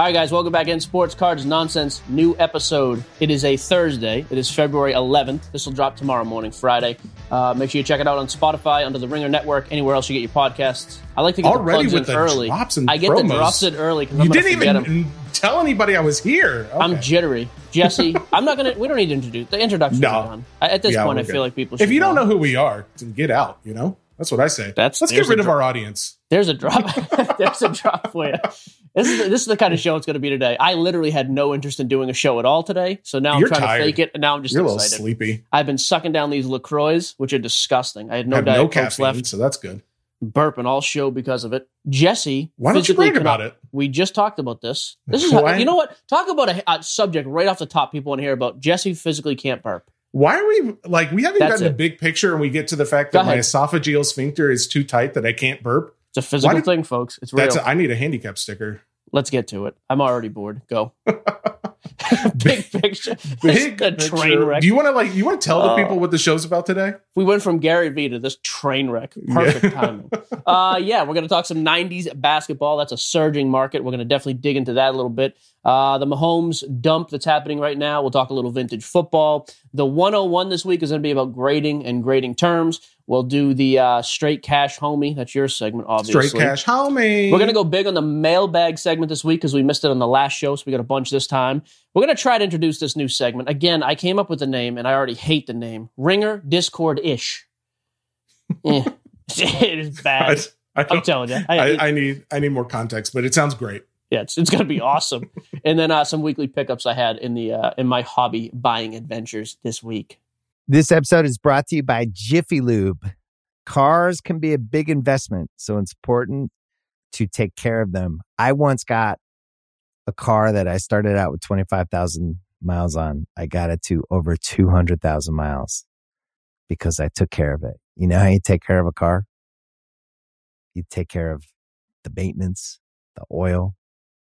All right, guys, welcome back in Sports Cards Nonsense. New episode. It is a Thursday. It is February 11th. This will drop tomorrow morning, Friday. Uh, make sure you check it out on Spotify, under the Ringer Network, anywhere else you get your podcasts. I like to get Already the plugs in early. drops and I get promos. the drops in early because You didn't even them. tell anybody I was here. I'm jittery. Jesse, I'm not to. We don't need to introduce. The introduction No. I- At this Yeah, point, I feel like people should If you don't know who we are, get out. You know, that's what I say. That's- Let's get rid of our audience. There's a drop. There's a drop for you. This is the, this is the kind of show it's going to be today. I literally had no interest in doing a show at all today, so now I'm trying tired. to fake it, and now I'm just You're a little sleepy. I've been sucking down these Lacroix, which are disgusting. I had no have diet no caffeine, left. so that's good. Burping all show because of it. Jesse, Why don't you brag about it? We just talked about this. This is how, you know what? Talk about a, a subject right off the top. People want to hear about. Jesse physically can't burp. Why are we like we haven't That's gotten it. the big picture and we get to the fact that my esophageal sphincter is too tight that I can't burp? It's a physical did- thing, folks. It's real. That's I need a handicap sticker. Let's get to it. I'm already bored. Go. Big picture. Big a picture. train wreck. Do you want to like you want to tell the Oh. people what the show's about today? we went from Gary Vee to this train wreck. Perfect Yeah. timing. Uh, yeah, we're going to talk some 90s basketball. That's a surging market. We're going to definitely dig into that a little bit. Uh, the Mahomes dump that's happening right now. We'll talk a little vintage football. The 101 this week is going to be about grading and grading terms. We'll do the uh, straight cash homie. That's your segment, obviously. Straight cash homie. We're going to go big on the mailbag segment this week because we missed it on the last show, so we got a bunch this time. We're going to try to introduce this new segment. Again, I came up with the name, and I already hate the name. Ringer Discord ish. Eh. it is bad. I, I'm telling you. I, I, I need I need more context, but it sounds great. Yeah, it's, it's going to be awesome. and then uh, some weekly pickups I had in the uh, in my hobby buying adventures this week. This episode is brought to you by Jiffy Lube. Cars can be a big investment, so it's important to take care of them. I once got a car that I started out with 25,000 miles on. I got it to over 200,000 miles because I took care of it. You know how you take care of a car? You take care of the maintenance, the oil,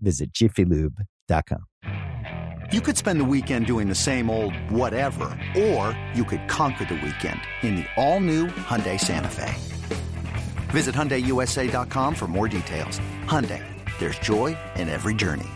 visit jiffylube.com. You could spend the weekend doing the same old whatever, or you could conquer the weekend in the all-new Hyundai Santa Fe. Visit HyundaiUSA.com for more details. Hyundai, there's joy in every journey.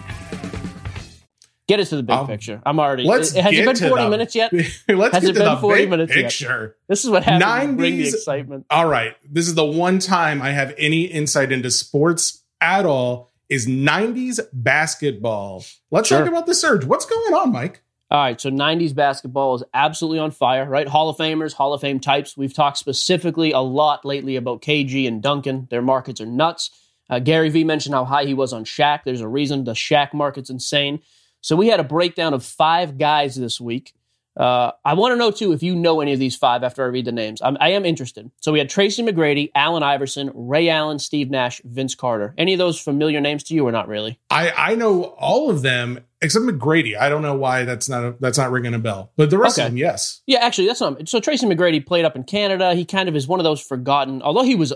Get us to the big Um, picture. I'm already. Let's has get it been to 40 the- minutes yet? let's Has get it to been the 40 big minutes yet? picture. This is what happens. to Bring the excitement. All right, this is the one time I have any insight into sports at all. Is 90s basketball. Let's Sure. talk about the surge. What's going on, Mike? All right, so 90s basketball is absolutely on fire, right? Hall of Famers, Hall of Fame types. We've talked specifically a lot lately about KG and Duncan. Their markets are nuts. Uh, Gary Vee mentioned how high he was on Shaq. There's a reason the Shaq market's insane. So we had a breakdown of five guys this week. Uh, I want to know too if you know any of these five after I read the names. I'm, I am interested. So we had Tracy McGrady, Allen Iverson, Ray Allen, Steve Nash, Vince Carter. Any of those familiar names to you or not really? I I know all of them except McGrady. I don't know why that's not a, that's not ringing a bell, but the rest Okay. of them, yes. Yeah, actually, that's not. So Tracy McGrady played up in Canada. He kind of is one of those forgotten. Although he was,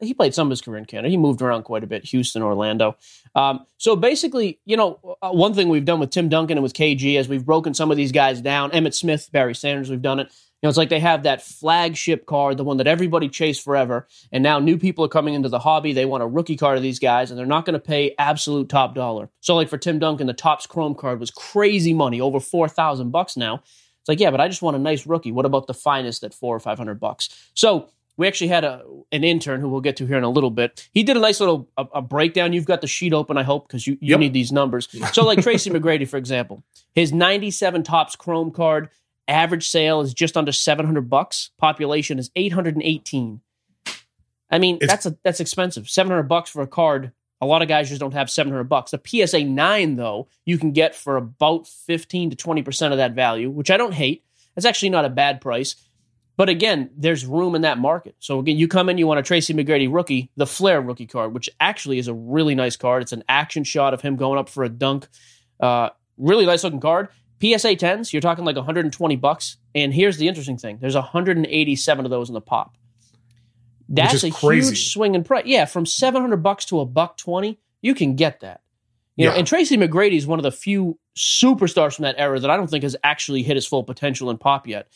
he played some of his career in Canada. He moved around quite a bit, Houston, Orlando. Um, so basically, you know, uh, one thing we've done with Tim Duncan and with KG as we've broken some of these guys down. Emmitt Smith, Barry Sanders, we've done it. You know, it's like they have that flagship card, the one that everybody chased forever, and now new people are coming into the hobby. They want a rookie card of these guys, and they're not going to pay absolute top dollar. So, like for Tim Duncan, the Topps Chrome card was crazy money, over four thousand bucks now. It's like, yeah, but I just want a nice rookie. What about the finest at four or five hundred bucks? So we actually had a an intern who we'll get to here in a little bit. He did a nice little a, a breakdown. You've got the sheet open, I hope, because you, you Yep. need these numbers. So like Tracy McGrady, for example, his ninety seven Topps Chrome card average sale is just under seven hundred bucks. Population is eight hundred and eighteen. I mean, It's- that's a that's expensive. Seven hundred bucks for a card. A lot of guys just don't have seven hundred bucks. The PSA nine though, you can get for about fifteen to twenty percent of that value, which I don't hate. That's actually not a bad price. But again, there's room in that market. So again, you come in, you want a Tracy McGrady rookie, the Flair rookie card, which actually is a really nice card. It's an action shot of him going up for a dunk. Uh, really nice looking card. PSA 10s, you're talking like 120 bucks. And here's the interesting thing there's 187 of those in the pop. That's a crazy. huge swing in price. Yeah, from 700 bucks to a buck 20, you can get that. You know, and Tracy McGrady is one of the few superstars from that era that I don't think has actually hit his full potential in pop yet.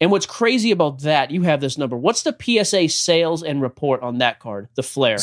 And what's crazy about that, you have this number. What's the PSA sales and report on that card, the Flair?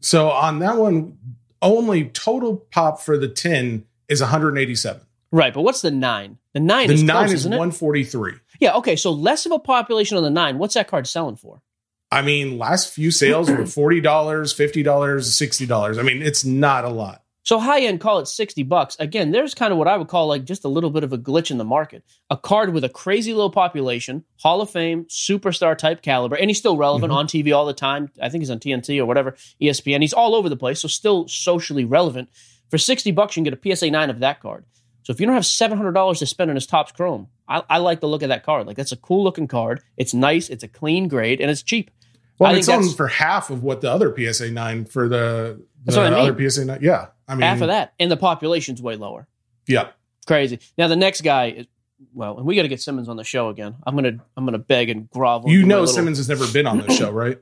So on that one, only total pop for the 10 is 187. Right, but what's the nine? The nine The is nine close, is isn't it? 143. Yeah, okay, so less of a population on the nine. What's that card selling for? I mean, last few sales were $40, $50, $60. I mean, it's not a lot. So high end, call it 60 bucks. Again, there's kind of what I would call like just a little bit of a glitch in the market. A card with a crazy low population, Hall of Fame, superstar type caliber, and he's still relevant Mhm. on TV all the time. I think he's on TNT or whatever, ESPN. He's all over the place, so still socially relevant. For 60 bucks, you can get a PSA 9 of that card. So if you don't have $700 to spend on his Topps Chrome, I, I like the look of that card. Like that's a cool looking card. It's nice, it's a clean grade, and it's cheap. Well, I it's think on for half of what the other PSA 9 for the, the I mean. other PSA 9. Yeah. I mean, Half of that, and the population's way lower. Yeah. crazy. Now the next guy is well, and we got to get Simmons on the show again. I'm gonna I'm gonna beg and grovel. You and do my know, little- Simmons has never been on this show, right?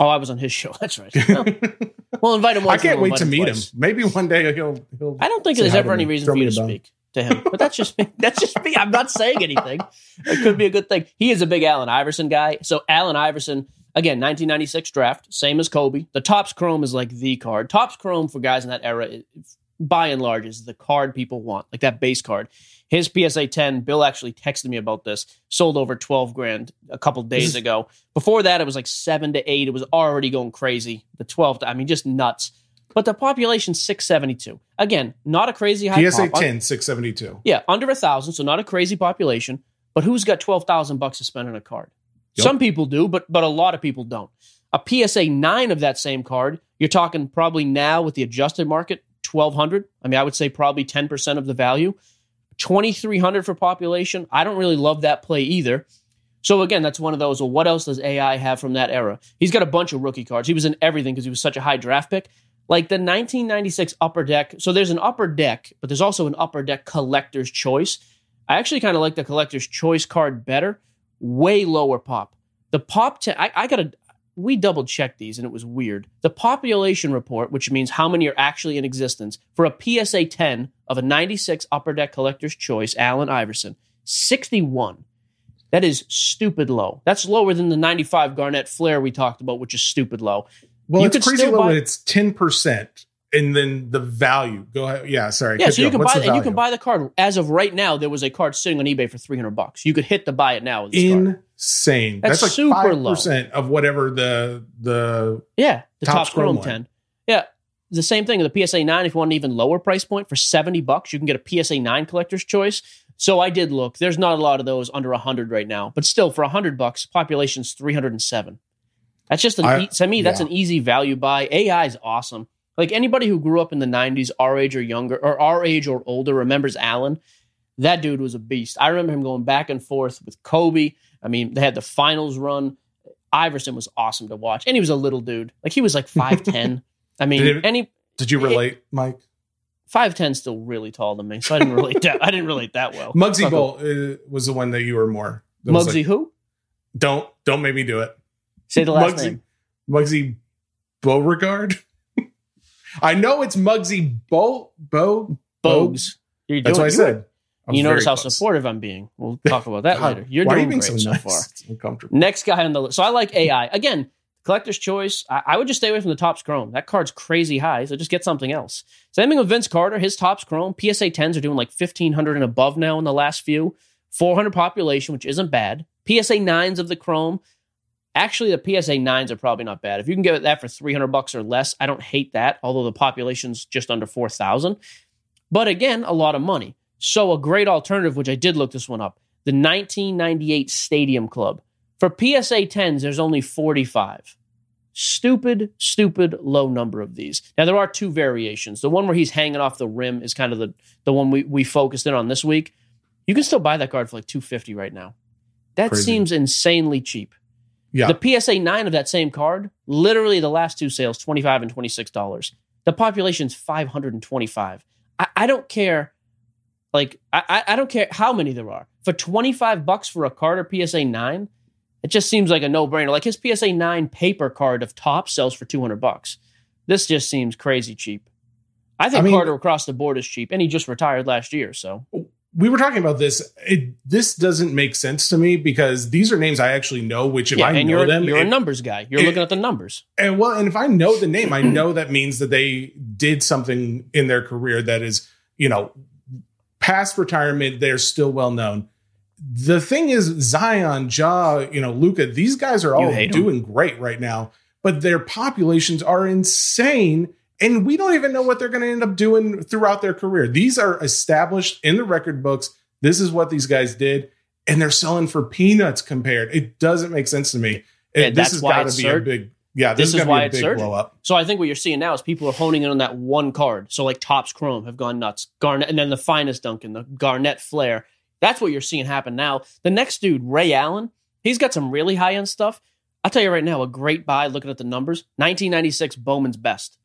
Oh, I was on his show. That's right. Well, we'll invite him. I can't wait to meet him. Maybe one day he'll. he'll I don't think there's ever any reason Throw for you to speak to him, but that's just me. That's just me. I'm not saying anything. It could be a good thing. He is a big Allen Iverson guy. So Allen Iverson. Again, 1996 draft, same as Kobe. The Topps Chrome is like the card. Topps Chrome for guys in that era, by and large, is the card people want, like that base card. His PSA 10, Bill actually texted me about this, sold over 12 grand a couple days ago. Before that, it was like seven to eight. It was already going crazy. The 12th, I mean, just nuts. But the population 672. Again, not a crazy high PSA pop. 10, 672. Yeah, under a thousand, so not a crazy population. But who's got twelve thousand bucks to spend on a card? Yep. Some people do, but but a lot of people don't. A PSA nine of that same card, you're talking probably now with the adjusted market twelve hundred. I mean, I would say probably ten percent of the value. Twenty three hundred for population. I don't really love that play either. So again, that's one of those. Well, what else does AI have from that era? He's got a bunch of rookie cards. He was in everything because he was such a high draft pick. Like the 1996 Upper Deck. So there's an Upper Deck, but there's also an Upper Deck Collector's Choice. I actually kind of like the Collector's Choice card better. Way lower pop. The pop. Te- I, I gotta. We double checked these and it was weird. The population report, which means how many are actually in existence, for a PSA 10 of a 96 Upper Deck Collector's Choice, Allen Iverson, 61. That is stupid low. That's lower than the 95 Garnett Flair we talked about, which is stupid low. Well, You it's crazy low buy- it's 10%. And then the value. Go ahead. Yeah, sorry. Yeah, so you can What's buy the and you can buy the card as of right now. There was a card sitting on eBay for 300 bucks. You could hit to buy it now. With this card. insane. That's That's, super like low. 5% of whatever the the Yeah, the Topps top Chrome. 10. Yeah, the same thing. The PSA 9, if you want an even lower price point for 70 bucks, you can get a PSA 9 collector's choice. So I did look. There's not a lot of those under 100 right now, but still for 100 bucks, population's 307. That's just an I- e- to me that's yeah. an easy value buy. AI is awesome. Like anybody who grew up in the 90s, our age or younger or our age or older remembers Allen. That dude was a beast. I remember him going back and forth with Kobe. I mean, they had the finals run. Iverson was awesome to watch, and he was a little dude. Like he was like five ten. I mean, Did it- any Did you relate, Mike? five ten still really tall to me, so I didn't relate that. I didn't relate that well. Muggsy Bowl uh, was the one that you were more. Muggsy like, who? don't don't make me do it. Say the last Muggsy name. Muggsy Beauregard. I know it's Muggsy Bo Bo. Bogues. That's what I said. I was You notice how close. supportive I'm being. We'll talk about that God, later. You're why are doing you great being so, nice? far. It's uncomfortable. Next guy on the list. So I like AI. Again, collector's choice. I, I would just stay away from the Topps Chrome. That card's crazy high, so just get something else. Same thing with Vince Carter. His Topps Chrome. PSA 10s are doing like 1,500 and above now in the last few. 400 population, which isn't bad. PSA 9s of the Chrome. Actually, the PSA 9s are probably not bad. If you can get it that for 300 bucks or less, I don't hate that, although the population's just under 4,000. But again, a lot of money. So a great alternative, which I did look this one up, the 1998 Stadium Club. For PSA 10s, there's only 45. Stupid, stupid low number of these. Now there are two variations. The one where he's hanging off the rim is kind of the, the one we, we focused in on this week. You can still buy that card for like 250 right now. That Crazy. seems insanely cheap. Yeah, The PSA 9 of that same card, literally the last two sales, 25 and $26. The population's 525. I, I don't care. Like I, I don't care how many there are for twenty five bucks for a card or PSA nine. It just seems like a no brainer. Like his PSA nine paper card of top sells for two hundred bucks. This just seems crazy cheap. I think I mean- Carter across the board is cheap, and he just retired last year. So oh, we were talking about this. It, this doesn't make sense to me because these are names I actually know. Which if yeah, I and know you're them, you're it- a numbers guy. You're it- looking at the numbers. And well, and if I know the name, I know that means that they did something in their career that is, you know, past retirement, they're still well known. The thing is, Zion, Ja, you know, Luka, these guys are all doing great right now, but their populations are insane. And we don't even know what they're going to end up doing throughout their career. These are established in the record books. This is what these guys did. And they're selling for peanuts compared. It doesn't make sense to me. And this has got to be a big, yeah, this, This is, why it's be a big surging. blow up. So I think what you're seeing now is people are honing in on that one card. So like Topps Chrome have gone nuts. Garnett and then the finest Duncan, the Garnett Flair. That's what you're seeing happen now. The next dude, Ray Allen, he's got some really high end stuff. I'll tell you right now, a great buy looking at the numbers. 1996 Bowman's best.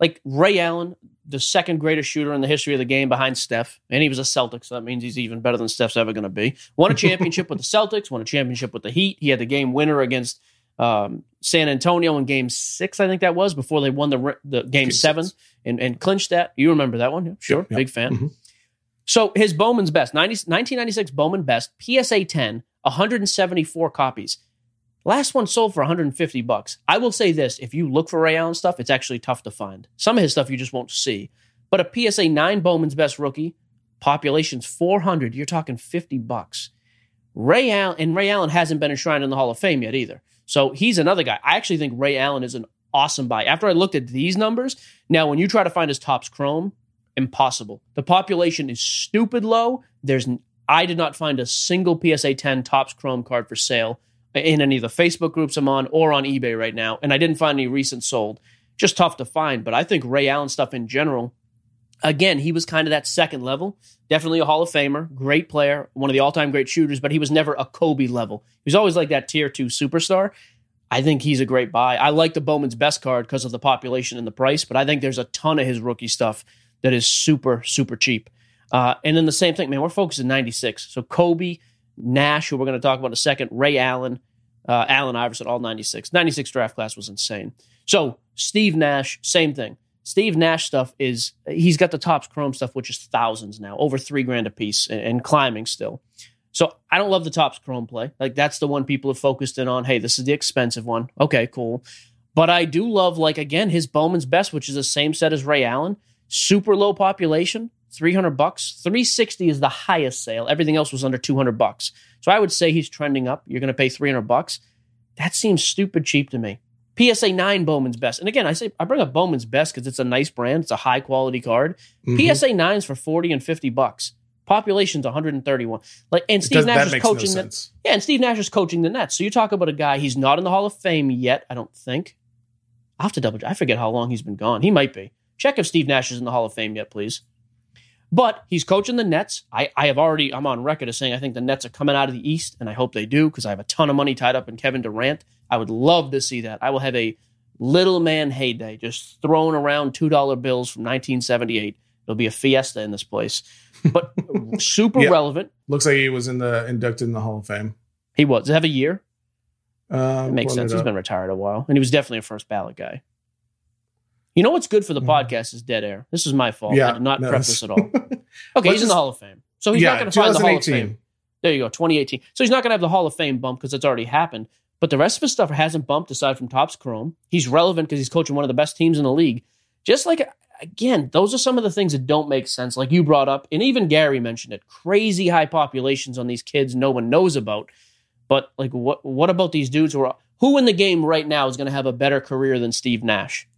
Like Ray Allen, the second greatest shooter in the history of the game behind Steph, and he was a Celtic, so that means he's even better than Steph's ever going to be. Won a championship with the Celtics, won a championship with the Heat. He had the game winner against um, San Antonio in Game Six, I think that was before they won the the Game, Game Seven six. and and clinched that. You remember that one? Yeah, sure, yeah. big fan. Mhm. So his Bowman's best, 90, 1996 Bowman best, PSA 10, 174 copies. Last one sold for 150 bucks. I will say this: if you look for Ray Allen stuff, it's actually tough to find. Some of his stuff you just won't see. But a PSA 9 Bowman's best rookie, population's 400. You're talking 50 bucks. Ray Allen and Ray Allen hasn't been enshrined in the Hall of Fame yet either. So he's another guy. I actually think Ray Allen is an awesome buy. After I looked at these numbers, now when you try to find his Topps chrome, impossible. The population is stupid low. There's I did not find a single PSA 10 Topps chrome card for sale in any of the Facebook groups I'm on or on eBay right now, and I didn't find any recent sold. Just tough to find, but I think Ray Allen stuff in general. Again, he was kind of that second level. Definitely a Hall of Famer, great player, one of the all-time great shooters, but he was never a Kobe level. He was always like that tier two superstar. I think he's a great buy. I like the Bowman's best card because of the population and the price, but I think there's a ton of his rookie stuff that is super, super cheap. Uh, and then the same thing, man, we're focused in 96. So Kobe, Nash, who we're going to talk about in a second, Ray Allen, uh, Allen Iverson, all 96. 96 draft class was insane. So Steve Nash, same thing. Steve Nash stuff is, he's got the Topps chrome stuff, which is thousands now, over three grand a piece and, and climbing still. So I don't love the Topps chrome play. Like that's the one people have focused in on. Hey, this is the expensive one. Okay, cool. But I do love, like, again, his Bowman's best, which is the same set as Ray Allen. Super low population, 300 bucks. 360 is the highest sale. Everything else was under 200 bucks. So I would say he's trending up. You're going to pay 300 bucks. That seems stupid cheap to me. PSA 9 Bowman's best. And again, I say I bring up Bowman's best because it's a nice brand. It's a high quality card. Mhm. PSA 9s for 40 and 50 bucks. Population's 131. Like and Steve does- Nash is makes no coaching the, yeah, and Steve Nash is coaching the Nets. So you talk about a guy, he's not in the Hall of Fame yet, I don't think. I'll have to double I forget how long he's been gone. He might be. Check if Steve Nash is in the Hall of Fame yet, please. But he's coaching the Nets. I, I have already, I'm on record as saying I think the Nets are coming out of the East, and I hope they do because I have a ton of money tied up in Kevin Durant. I would love to see that. I will have a little man heyday just throwing around $2 bills from 1978. It'll be a fiesta in this place. But super relevant. Looks like he was in the inducted in the Hall of Fame. He was. Does it have a year? Uh, It makes sense. He's been retired a while, and he was definitely a first ballot guy. You know what's good for the Mhm. podcast is dead air. This is my fault. Yeah, I did not no, prep this at all. Okay, he's in the Hall of Fame, so he's yeah, not going to find the Hall of Fame. There you go, 2018. So he's not going to have the Hall of Fame bump because it's already happened. But the rest of his stuff hasn't bumped aside from Topps Chrome. He's relevant because he's coaching one of the best teams in the league. Just like again, those are some of the things that don't make sense. Like you brought up, and even Gary mentioned it. Crazy high populations on these kids no one knows about. But like, what what about these dudes who are who in the game right now is going to have a better career than Steve Nash?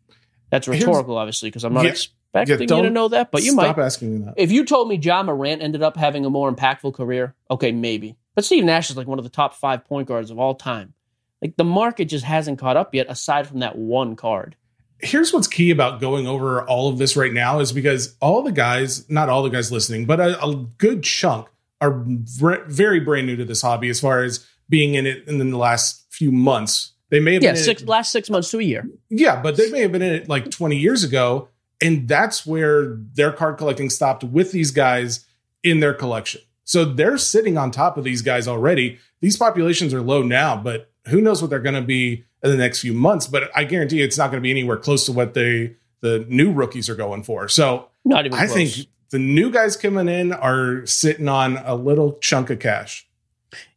That's Here's- rhetorical, obviously, because I'm not Yeah, expecting you to know that, but you might. Stop asking me that. If you told me John Morant ended up having a more impactful career, okay, maybe. But Steve Nash is like one of the top five point guards of all time. Like the market just hasn't caught up yet, aside from that one card. Here's what's key about going over all of this right now is because all the guys, not all the guys listening, but a, a good chunk are ver- very brand new to this hobby as far as being in it in the last few months. They may have Yeah, been in six it, last six months to a year. yeah, but they may have been in it like 20 years ago And that's where their card collecting stopped with these guys in their collection. So they're sitting on top of these guys already. These populations are low now, but who knows what they're going to be in the next few months. But I guarantee it's not going to be anywhere close to what they the new rookies are going for. So Not even I close. think the new guys coming in are sitting on a little chunk of cash.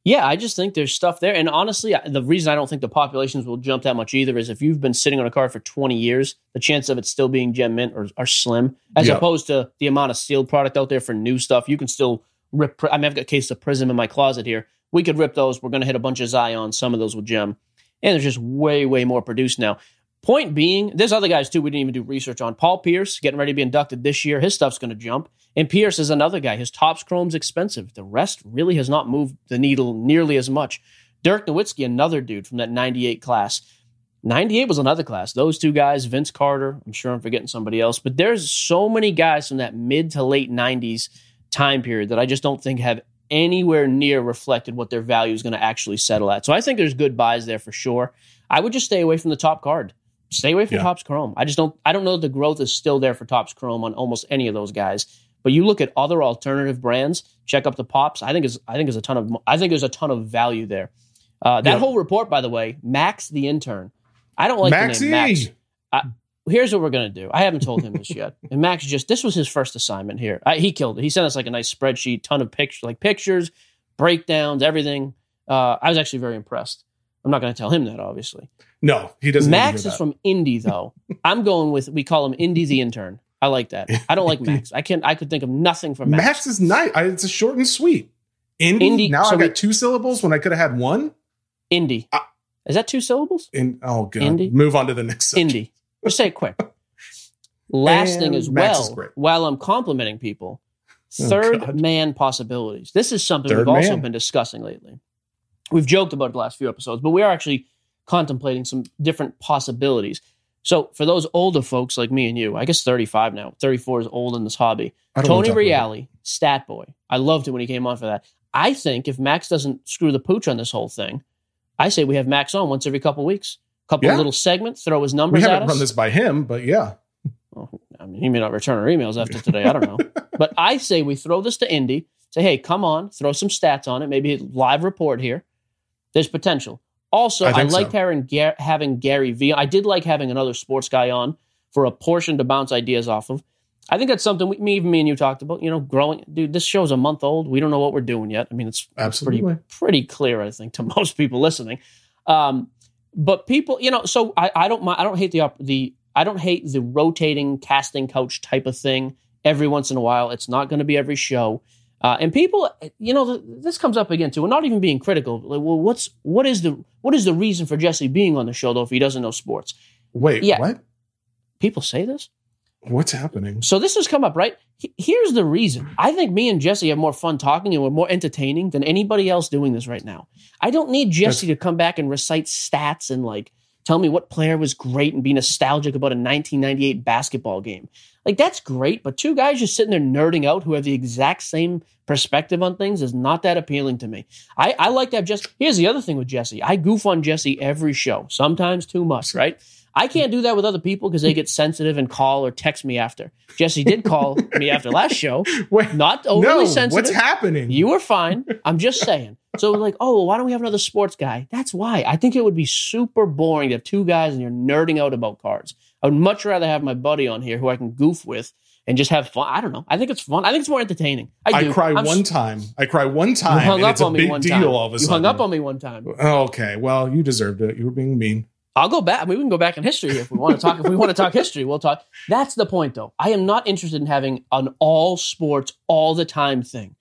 Yeah, I just think there's stuff there. And honestly, the reason I don't think the populations will jump that much either is if you've been sitting on a car for 20 years, the chance of it still being gem mint are, are slim, as Yeah. opposed to the amount of sealed product out there for new stuff. You can still rip. I mean, I've got a case of Prizm in my closet here. We could rip those. We're going to hit a bunch of Zion. Some of those with gem. And there's just way, way more produced now. Point being, there's other guys too we didn't even do research on. Paul Pierce getting ready to be inducted this year. His stuff's going to jump. And Pierce is another guy. His Topps chrome's expensive. The rest really has not moved the needle nearly as much. Dirk Nowitzki, another dude from that 98 class. 98 was another class. Those two guys, Vince Carter, I'm sure I'm forgetting somebody else, but there's so many guys from that mid to late 90s time period that I just don't think have anywhere near reflected what their value is going to actually settle at. So I think there's good buys there for sure. I would just stay away from the top card. Stay away from Yeah. Topps Chrome. I just don't I don't know the growth is still there for Topps Chrome on almost any of those guys. But you look at other alternative brands, check up the pops. I think is I think is a ton of I think there's a ton of value there. Uh, that Yeah. whole report, by the way, Max the intern. I don't like the name Max. Here's what we're gonna do. I haven't told him this yet, and Max just this was his first assignment here. I, he killed it. He sent us like a nice spreadsheet, ton of pictures, like pictures, breakdowns, everything. Uh, I was actually very impressed. I'm not going to tell him that, obviously. No, he doesn't. Max is from Indy, though. I'm going with we call him Indy the intern. I like that. I don't like Max. I can not I could think of nothing from Max. Max is nice. I, it's a short and sweet. Indy. Indy- now so I got we- two syllables when I could have had one. Indy. Is that two syllables? In oh god, Indy? move on to the next. Subject. Indy. Just say it quick. Last thing as Max well, while I'm complimenting people, Oh, third God. man possibilities. This is something Third we've also been discussing lately. We've joked about it the last few episodes, but we are actually contemplating some different possibilities. So for those older folks like me and you, I guess 35 now, 34 is old in this hobby. Tony talk. Reale, stat boy. I loved it when he came on for that. I think if Max doesn't screw the pooch on this whole thing, I say we have Max on once every couple weeks. Couple Yeah. little segments, throw his We numbers at haven't run this by him, but yeah, Well, I mean, he may not return our emails after today. I don't know. but I say we throw this to Indy. Say, hey, come on, throw some stats on it. Maybe a live report here. There's potential. Also, I I, think like so. having, Gar- having Gary Vee. I did like having another sports guy on for a portion to bounce ideas off of. I think that's something we, me, even me and you talked about. You know, growing, dude. This show's a month old. We don't know what we're doing yet. I mean, it's absolutely. pretty pretty clear, I think, to most people listening. Um, but people, you know, so I, I don't I don't hate the the I don't hate the rotating casting coach type of thing every once in a while. It's not going to be every show. Uh, and people, you know, this comes up again too. We're not even being critical. Like, well, what's what is the what is the reason for Jesse being on the show though if he doesn't know sports? Wait, Yeah. what? People say this. What's happening? So this has come up, right? Here's the reason. I think me and Jesse have more fun talking and we're more entertaining than anybody else doing this right now. I don't need Jesse to come back and recite stats and like tell me what player was great and be nostalgic about a 1998 basketball game. Like that's great, but two guys just sitting there nerding out who have the exact same perspective on things is not that appealing to me. I, I like to have just here's the other thing with Jesse. I goof on Jesse every show, sometimes too much, right? I can't do that with other people because they get sensitive and call or text me after. Jesse did call me after last show. Wait, Not overly no, sensitive. what's happening? You were fine. I'm just saying. So like, oh, well, why don't we have another sports guy? That's why. I think it would be super boring to have two guys and you're nerding out about cards. I would much rather have my buddy on here who I can goof with and just have fun. I don't know. I think it's fun. I think it's more entertaining. I, I cry I'm one s- time. I cry one You time. hung and up it's a on me big one deal time. all of a you sudden. hung up on me one time. Okay, well, you deserved it. You were being mean. I'll go back. I mean, we can go back in history if we want to talk. if we want to talk history, we'll talk. That's the point, though. I am not interested in having an all sports all the time thing.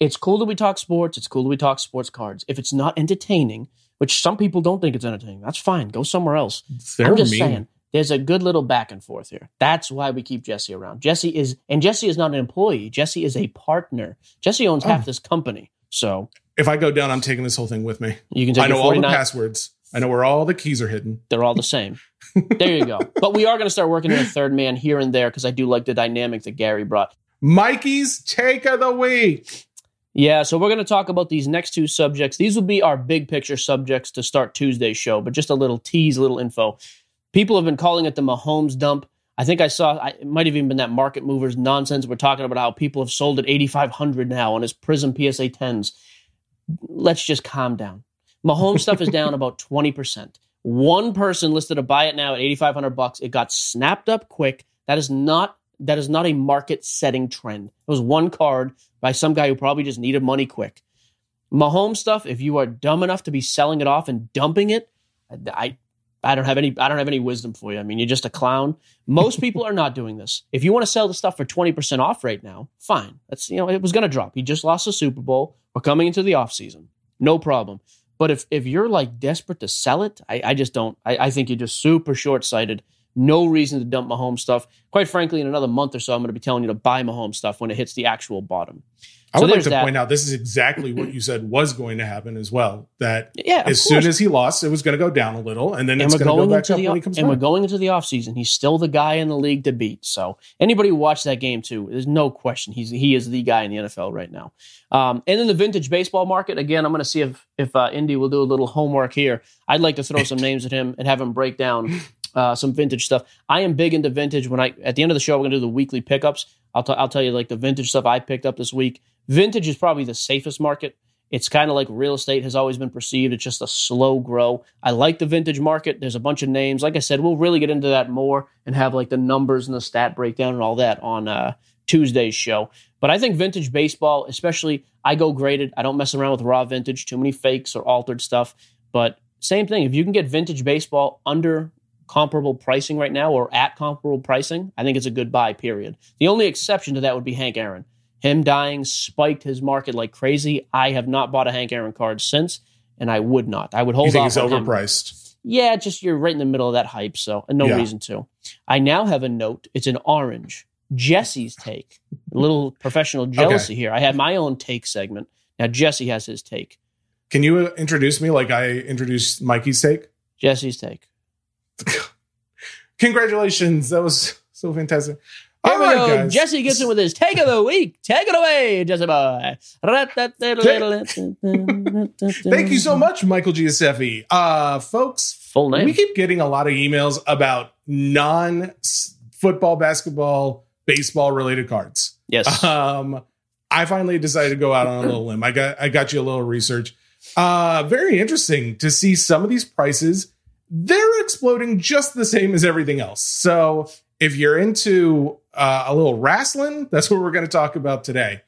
It's cool that we talk sports. It's cool that we talk sports cards. If it's not entertaining, which some people don't think it's entertaining, that's fine. Go somewhere else. They're I'm just mean. saying, there's a good little back and forth here. That's why we keep Jesse around. Jesse is, and Jesse is not an employee. Jesse is a partner. Jesse owns half Oh. this company, so If I go down, I'm taking this whole thing with me. you can take I know your all the passwords. I know where all the keys are hidden. they're all the same. there you go. But we are going to start working in a third man here and there because I do like the dynamic that Gary brought. Mikey's take of the week. Yeah, so we're going to talk about these next two subjects. These will be our big picture subjects to start Tuesday's show, but just a little tease, a little info. People have been calling it the Mahomes dump. I think I saw I, it might have even been that market movers nonsense. We're talking about how people have sold at 8,500 now on his Prizm PSA 10s. Let's just calm down. Mahomes stuff is down about 20%. One person listed to buy it now at 8,500 bucks. It got snapped up quick. That is not that is not a market setting trend. It was one card by some guy who probably just needed money quick. Mahomes stuff, if you are dumb enough to be selling it off and dumping it, I I don't have any I don't have any wisdom for you. I mean, you're just a clown. Most people are not doing this. If you want to sell the stuff for 20% off right now, fine. That's you know, it was gonna drop. He just lost the Super Bowl. We're coming into the offseason. No problem. But if if you're like desperate to sell it, I, I just don't. I, I think you're just super short sighted. No reason to dump Mahomes stuff. Quite frankly, in another month or so, I'm going to be telling you to buy Mahomes stuff when it hits the actual bottom. I So would like to that. point out this is exactly what you said was going to happen as well. That Yeah, as soon as he lost, it was going to go down a little, and then and it's going to go back up the when he comes and we're going into the offseason. He's still the guy in the league to beat. So anybody who watched that game too, there's no question he's he is the guy in the NFL right now. Um, and then the vintage baseball market again. I'm going to see if if uh, Indy will do a little homework here. I'd like to throw some names at him and have him break down uh, some vintage stuff. I am big into vintage. When I at the end of the show, we're to do the weekly pickups. I'll t- I'll tell you like the vintage stuff I picked up this week. Vintage is probably the safest market. It's kind of like real estate has always been perceived. It's just a slow grow. I like the vintage market. There's a bunch of names. Like I said, we'll really get into that more and have like the numbers and the stat breakdown and all that on uh, Tuesday's show. But I think vintage baseball, especially, I go graded. I don't mess around with raw vintage, too many fakes or altered stuff. But same thing. If you can get vintage baseball under comparable pricing right now or at comparable pricing, I think it's a good buy, period. The only exception to that would be Hank Aaron. Him dying spiked his market like crazy. I have not bought a Hank Aaron card since, and I would not. I would hold You think off it's on him. overpriced? Yeah, just you're right in the middle of that hype, so and no Yeah. reason to. I now have a note. It's an orange. Jesse's take. A little professional jealousy here. I had my own take segment. Now Jesse has his take. Can you introduce me like I introduced Mikey's take? Jesse's take. Congratulations, that was so fantastic. Here All we right, go. guys. Jesse gets in with his take of the week. Take it away, Jesse boy. Thank you so much, Michael Giuseppe. Uh, folks, Full name. we keep getting a lot of emails about non football, basketball, baseball related cards. yes. Um, I finally decided to go out on a little limb. I got I got you a little research. Uh, very interesting to see some of these prices. They're exploding just the same as everything else. So if you're into uh, a little wrestling, that's what we're going to talk about today.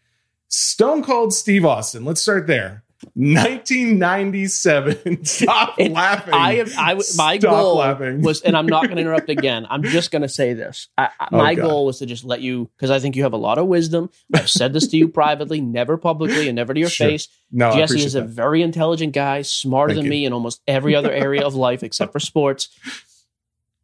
Stone Cold Steve Austin. Let's start there. 1997. Stop laughing. I am. I my Stop goal laughing. was, and I'm not going to interrupt again. I'm just going to say this. I, I, Oh, my God. goal was to just let you, because I think you have a lot of wisdom. I've said this to you privately, never publicly, and never to your Sure. face. no, Jesse is a that. very intelligent guy, smarter Thank than you. me in almost every other area of life except for sports.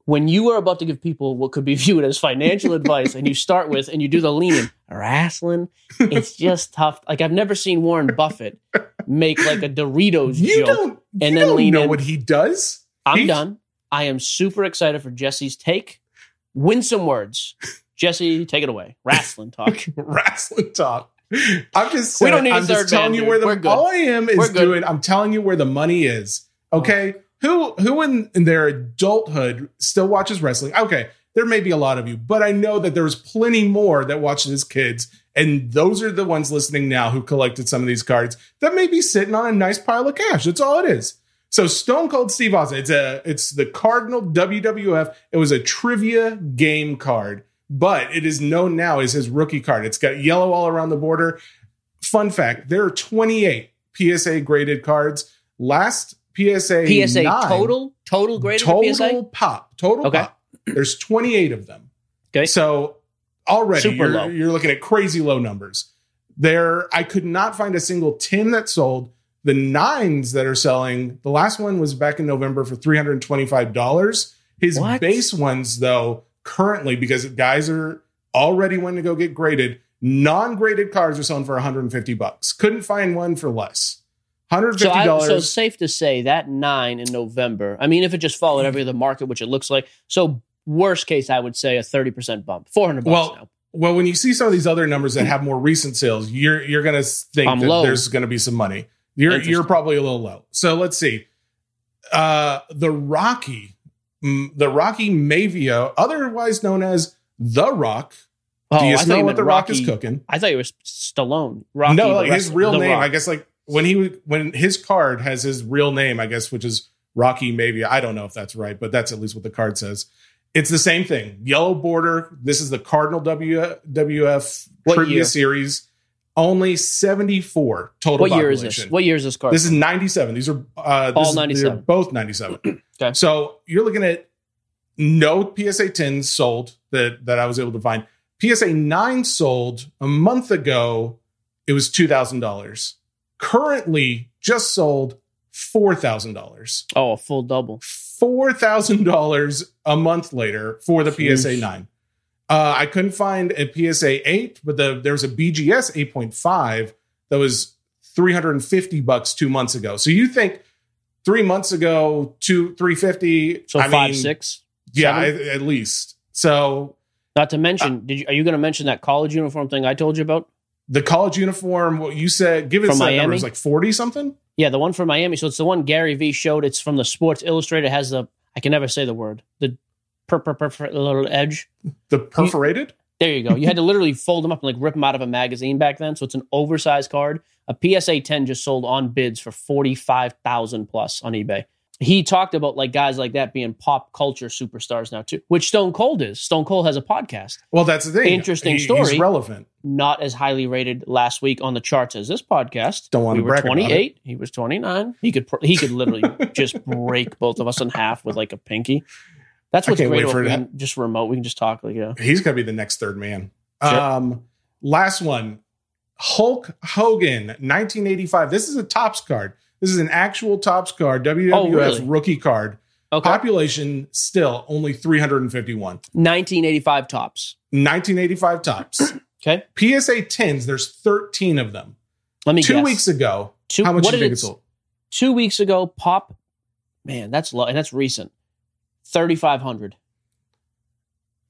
When you are about to give people what could be viewed as financial advice, and you start with and you do the leaning wrestling, it's just tough. Like I've never seen Warren Buffett make like a Doritos You joke. and you then don't lean know in. what he does. I'm He- done. I am super excited for Jesse's take. Win some words. Jesse, take it away. Wrestling talk. wrestling talk. I'm just We don't need a I'm just third telling man, you where the all I am is doing. I'm telling you where the money is. Okay, who who in, in their adulthood still watches wrestling? Okay, there may be a lot of you, but I know that there's plenty more that watched as kids, and those are the ones listening now who collected some of these cards that may be sitting on a nice pile of cash. That's all it is. So Stone Cold Steve Austin, it's a it's the Cardinal WWF. It was a trivia game card, but it is known now as his rookie card. It's got yellow all around the border. Fun fact: there are 28 PSA graded cards. Last PSA PSA 9 total? Total graded for total PSA? pop total Okay. pop. There's 28 of them. Okay. So already Super you're, low. you're looking at crazy low numbers. There, I could not find a single 10 that sold. The nines that are selling, the last one was back in November for $325. His What? base ones, though, currently, because guys are already wanting to go get graded, non-graded cards are selling for 150 bucks. Couldn't find one for less. $150. So, so it's safe to say that nine in November. I mean, if it just followed every other market, which it looks like. So worst case, I would say a thirty percent bump, four hundred bucks Well, now. Well, when you see some of these other numbers that have more recent sales, you're you're going to think I'm that low. there's going to be some money. You're you're probably a little low. So let's see. Uh the Rocky mm, the Rocky Maivia, otherwise known as the Rock. Oh, Do you I thought know what meant the Rock Rocky- is cooking? I thought it was Stallone. Rocky, no, like his real name. Rock. I guess like when he when his card has his real name, I guess, which is Rocky Maivia I don't know if that's right, but that's at least what the card says. It's the same thing. Yellow border. This is the Cardinal WWF What Trivia year? Series. Only 74 total What year is this? What year is this card? This is 97. These are uh, All 97. Both 97. Okay. So you're looking at no PSA 10s sold that that I was able to find. PSA 9 sold a month ago. It was $2,000. Currently just sold $4,000. oh, a full double. $4,000 a month later for the PSA 9. Uh, I couldn't find a PSA 8, but the, there was a BGS 8.5 that was 350 bucks two months ago. So you think three months ago, two, 350. So I five mean, six. Yeah, at, at least. So Not to Uh, mention, did you are you going to mention that college uniform thing I told you about? The college uniform, what you said, give it From Miami? number, it's like 40 something. Yeah, the one from Miami. So it's the one Gary V showed. It's from the Sports Illustrated. It has the I can never say the word the per per per, little edge. The perforated. There you go. You had to literally fold them up and like rip them out of a magazine back then. So it's an oversized card. A PSA 10 just sold on bids for 45,000 plus on eBay. He talked about like guys like that being pop culture superstars now too, which Stone Cold is. Stone Cold has a podcast, Well, that's the thing. Interesting He- story. He's relevant. not as highly rated last week on the charts as this podcast. Don't wanna we were 28. He was 29. He could he could literally just break both of us in half with like a pinky. That's what's great for about that. being just remote. We can just talk like yeah. He's going to be the next third man. Sure. Um, last one Hulk Hogan, 1985. This is a Topps card. This is an actual Topps card, WWF Oh, really? rookie card. Okay. Population still only 351. 1985 Topps. 1985 Topps. Okay. PSA 10s, there's 13 of them. Let me Two guess. weeks ago, Two, how much what do you think it sold? Two weeks ago, pop. Man, that's low, and that's recent. Thirty five hundred.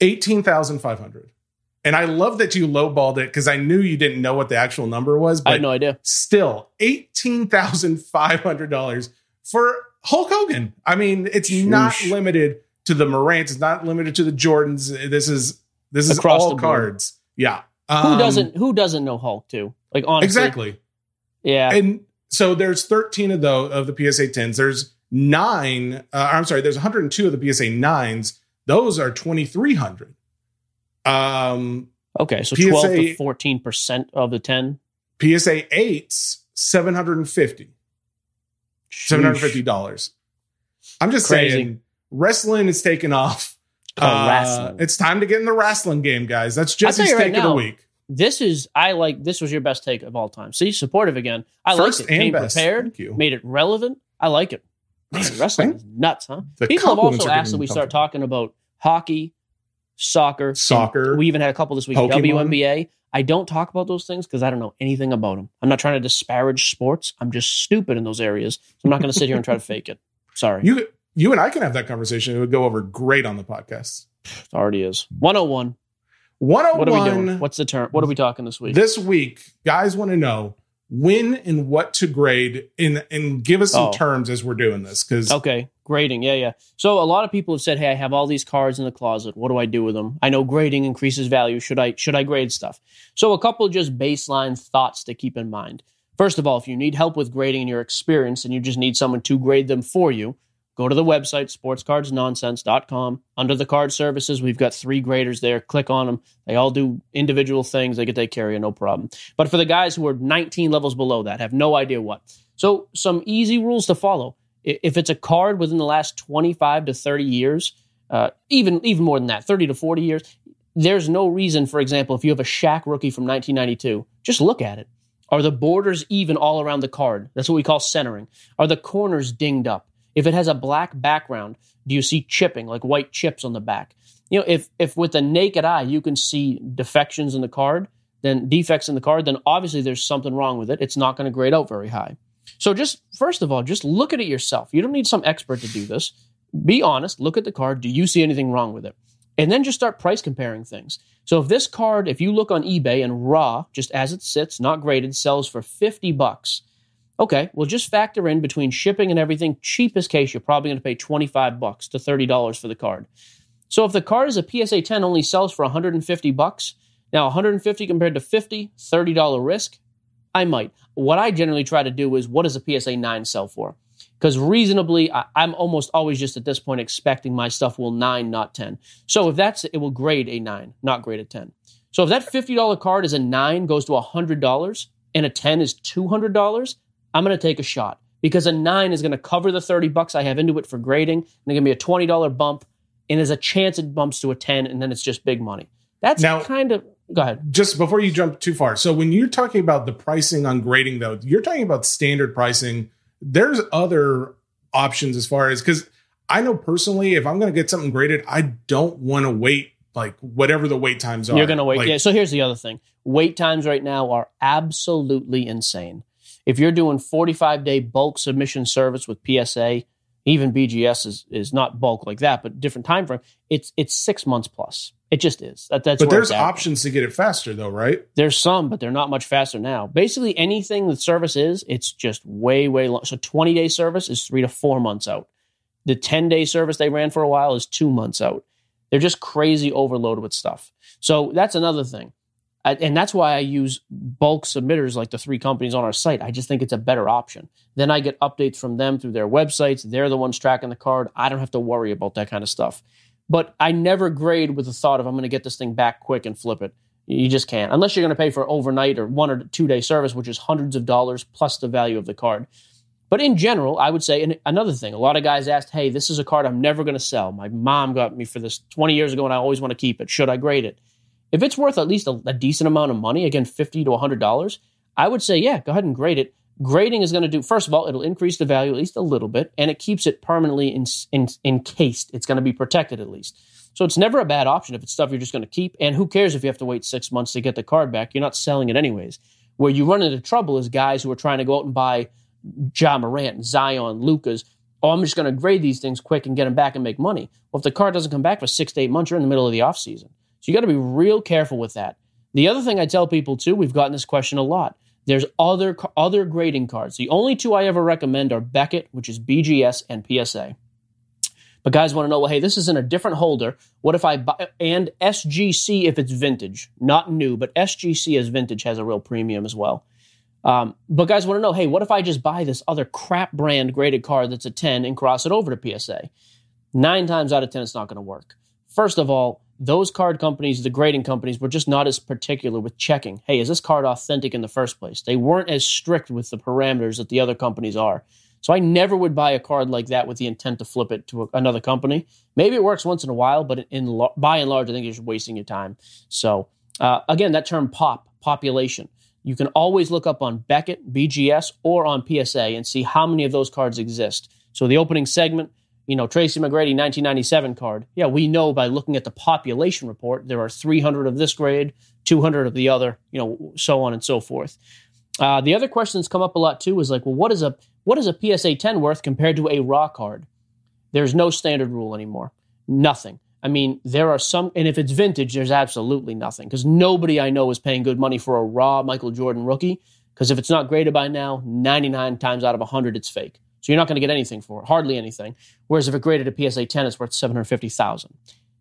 18,500. And I love that you lowballed it because I knew you didn't know what the actual number was, But I had no idea. still $18,500 for Hulk Hogan. I mean, it's not limited to the Morants, it's not limited to the Jordans. This is this is Across all cards. Yeah. Who Um, doesn't? Who doesn't know Hulk too? Like honestly, Exactly. Yeah. And so there's 13 of those of the PSA 10s. There's nine. Uh, I'm sorry. There's 102 of the PSA 9s. Those are 2,300. Um, okay, so PSA twelve to fourteen percent of the ten. PSA 8s 750. $750. I'm just Crazy. saying, wrestling is taking off. Uh, wrestling. It's time to get in the wrestling game, guys. That's Jesse's right take of now, the week. This is I like. This was your best take of all time. See, supportive again. I liked it. and Came best. prepared. Thank you. Made it relevant. I like it. Man, wrestling is nuts, huh? The People have also asked that we start talking about hockey, soccer, Soccer. We even had a couple this week. Pokemon. WNBA. I don't talk about those things because I don't know anything about them. I'm not trying to disparage sports. I'm just stupid in those areas. So I'm not going to sit here and try to fake it. Sorry, You you and I can have that conversation. It would go over great on the podcast. it already is 101. 101 What are we doing? What's the term? What are we talking this week? this week, guys want to know when and what to grade and and give us some Oh. terms as we're doing this because Okay, grading. Yeah, yeah. So a lot of people have said, "Hey, I have all these cards in the closet. What do I do with them? I know grading increases value. Should I should I grade stuff?" So a couple just baseline thoughts to keep in mind. First of all, if you need help with grading and you're experienced and you just need someone to grade them for you, go to the website sportscardsnonsense.com. Under the card services, we've got three graders there. Click on them. They all do individual things. They get take care of you, no problem. But for the guys who are 19 levels below that, have no idea what. So some easy rules to follow. If it's a card within the last 25 to 30 years, uh, even even more than that, 30 to 40 years, there's no reason, for example, if you have a Shaq rookie from 1992, just look at it. Are the borders even all around the card? That's what we call centering. Are the corners dinged up? If it has a black background, do you see chipping, like white chips on the back? You know, if if with the naked eye you can see defections in the card, then defects in the card, then obviously there's something wrong with it. It's not going to grade out very high. So just first of all, just look at it yourself. You don't need some expert to do this. Be honest, look at the card. Do you see anything wrong with it? And then just start price comparing things. So if this card, if you look on eBay and raw, just as it sits, not graded, sells for 50 bucks, Okay, well, just factor in between shipping and everything. Cheapest case, you're probably going to pay 25 bucks to $30 for the card. So if the card is a PSA 10 only sells for 150 bucks, now 150 compared to 50, $30 risk, I might. What I generally try to do is what does a PSA 9 sell for? Because reasonably, I, am almost always just at this point expecting my stuff will 9, not 10. So if that's, it will grade a 9, not grade a 10. So if that $50 card is a 9 goes to $100 and a 10 is $200, I'm going to take a shot because a 9 is going to cover the 30 bucks I have into it for grading and going to be a $20 bump and there's a chance it bumps to a 10 and then it's just big money. That's now, kind of go ahead. Just before you jump too far. So when you're talking about the pricing on grading though, you're talking about standard pricing. There's other options as far as cuz I know personally if I'm going to get something graded, I don't want to wait like whatever the wait times are. You're going to wait. Like, yeah, so here's the other thing. Wait times right now are absolutely insane. If you're doing 45 day bulk submission service with PSA, even BGS is is not bulk like that, but different time frame. It's it's six months plus. It just is. That, that's but there's options to get it faster, though, right? There's some, but they're not much faster now. Basically, anything the service is, it's just way way long. So 20 day service is three to four months out. The 10 day service they ran for a while is two months out. They're just crazy overloaded with stuff. So that's another thing and that's why I use bulk submitters like the three companies on our site. I just think it's a better option. Then I get updates from them through their websites. They're the ones tracking the card. I don't have to worry about that kind of stuff. But I never grade with the thought of I'm going to get this thing back quick and flip it. You just can't, unless you're going to pay for overnight or one or two day service, which is hundreds of dollars plus the value of the card. But in general, I would say, and another thing, a lot of guys asked, hey, this is a card I'm never going to sell. My mom got me for this 20 years ago and I always want to keep it. Should I grade it? If it's worth at least a, a decent amount of money, again, 50 to $100, I would say, yeah, go ahead and grade it. Grading is going to do, first of all, it'll increase the value at least a little bit, and it keeps it permanently in, in, encased. It's going to be protected at least. So it's never a bad option if it's stuff you're just going to keep. And who cares if you have to wait six months to get the card back? You're not selling it anyways. Where you run into trouble is guys who are trying to go out and buy Ja Morant, Zion, Lukas. Oh, I'm just going to grade these things quick and get them back and make money. Well, if the card doesn't come back for six to eight months, you're in the middle of the offseason. So you got to be real careful with that. The other thing I tell people too, we've gotten this question a lot. There's other other grading cards. The only two I ever recommend are Beckett, which is BGS, and PSA. But guys want to know, well, hey, this is in a different holder. What if I buy and SGC if it's vintage, not new, but SGC as vintage has a real premium as well. Um, but guys want to know, hey, what if I just buy this other crap brand graded card that's a 10 and cross it over to PSA? Nine times out of 10, it's not going to work. First of all, those card companies, the grading companies, were just not as particular with checking. Hey, is this card authentic in the first place? They weren't as strict with the parameters that the other companies are. So I never would buy a card like that with the intent to flip it to another company. Maybe it works once in a while, but in by and large, I think you're just wasting your time. So uh, again, that term "pop" population. You can always look up on Beckett, BGS, or on PSA and see how many of those cards exist. So the opening segment, you know, Tracy McGrady 1997 card. Yeah, we know by looking at the population report, there are 300 of this grade, 200 of the other, you know, so on and so forth. Uh, the other question that's come up a lot too is like, well, what is a what is a PSA 10 worth compared to a raw card? There's no standard rule anymore. Nothing. I mean, there are some, and if it's vintage, there's absolutely nothing because nobody I know is paying good money for a raw Michael Jordan rookie. Because if it's not graded by now, 99 times out of 100, it's fake. So you're not going to get anything for it, hardly anything. Whereas if it graded a PSA 10, it's worth 750,000.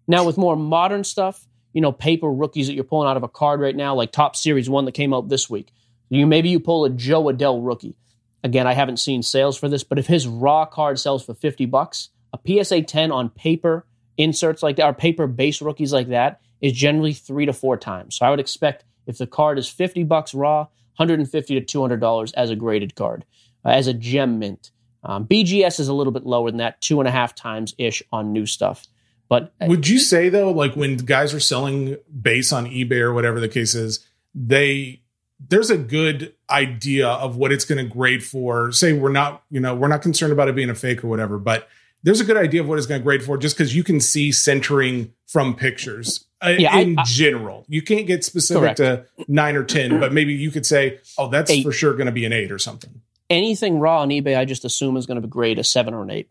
Now with more modern stuff, you know, paper rookies that you're pulling out of a card right now, like Topps Series One that came out this week. You maybe you pull a Jo Adell rookie. Again, I haven't seen sales for this, but if his raw card sells for 50 bucks, a PSA 10 on paper inserts like that, or paper base rookies like that, is generally three to four times. So I would expect if the card is 50 bucks raw, 150 to $200 as a graded card, uh, as a gem mint. Um, BGS is a little bit lower than that, two and a half times ish on new stuff. But uh, would you say though, like when guys are selling base on eBay or whatever the case is, they there's a good idea of what it's going to grade for. Say we're not, you know, we're not concerned about it being a fake or whatever, but there's a good idea of what it's going to grade for just because you can see centering from pictures uh, yeah, in I, I, general. You can't get specific correct. to nine or 10, but maybe you could say, oh, that's eight. for sure going to be an eight or something anything raw on eBay, I just assume is going to be grade a seven or an eight.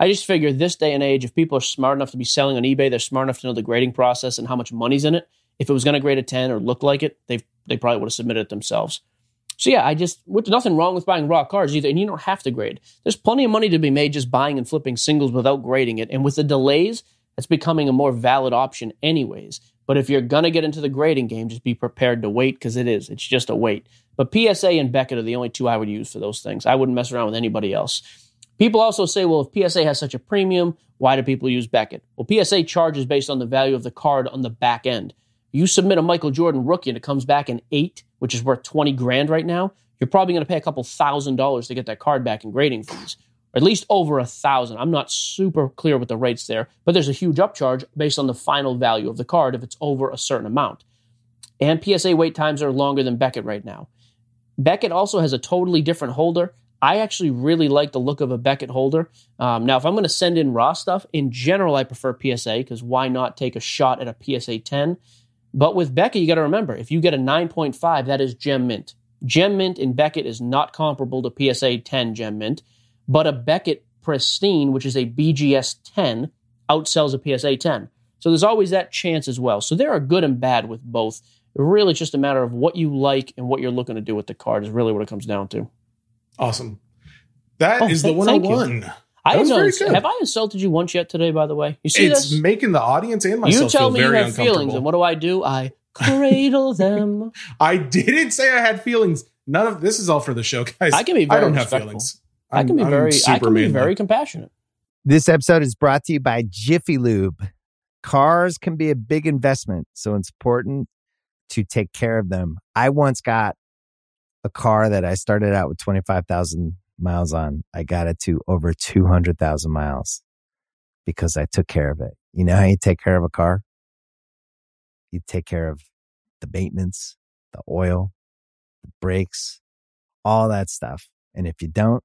I just figure this day and age, if people are smart enough to be selling on eBay, they're smart enough to know the grading process and how much money's in it. If it was going to grade a 10 or look like it, they they probably would have submitted it themselves. So yeah, I just with nothing wrong with buying raw cars either, and you don't have to grade. There's plenty of money to be made just buying and flipping singles without grading it, and with the delays, it's becoming a more valid option anyways. But if you're gonna get into the grading game, just be prepared to wait because it is. It's just a wait. But PSA and Beckett are the only two I would use for those things. I wouldn't mess around with anybody else. People also say, well, if PSA has such a premium, why do people use Beckett? Well, PSA charges based on the value of the card on the back end. You submit a Michael Jordan rookie and it comes back in eight, which is worth 20 grand right now, you're probably going to pay a couple thousand dollars to get that card back in grading fees, at least over a thousand. I'm not super clear with the rates there, but there's a huge upcharge based on the final value of the card if it's over a certain amount. And PSA wait times are longer than Beckett right now. Beckett also has a totally different holder. I actually really like the look of a Beckett holder. Um, now, if I'm going to send in raw stuff, in general, I prefer PSA because why not take a shot at a PSA 10? But with Beckett, you got to remember if you get a 9.5, that is gem mint. Gem mint in Beckett is not comparable to PSA 10 gem mint, but a Beckett pristine, which is a BGS 10, outsells a PSA 10. So there's always that chance as well. So there are good and bad with both. Really, it's just a matter of what you like and what you're looking to do with the card is really what it comes down to. Awesome. That Oh, is the th- thank you. 101. I That was very good. have I insulted you once yet today? By the way, you see It's this? making the audience and myself You tell feel me you very have feelings, and what do I do? I cradle them. I didn't say I had feelings. None of this is all for the show, guys. I can be I don't have respectful. Feelings. I can be I'm- I'm very, I can be manly. very compassionate. This episode is brought to you by Jiffy Lube. Cars can be a big investment, so it's important to take care of them. I once got a car that I started out with 25,000 miles on. I got it to over 200,000 miles because I took care of it. You know how you take care of a car? You take care of the maintenance, the oil, the brakes, all that stuff. And if you don't,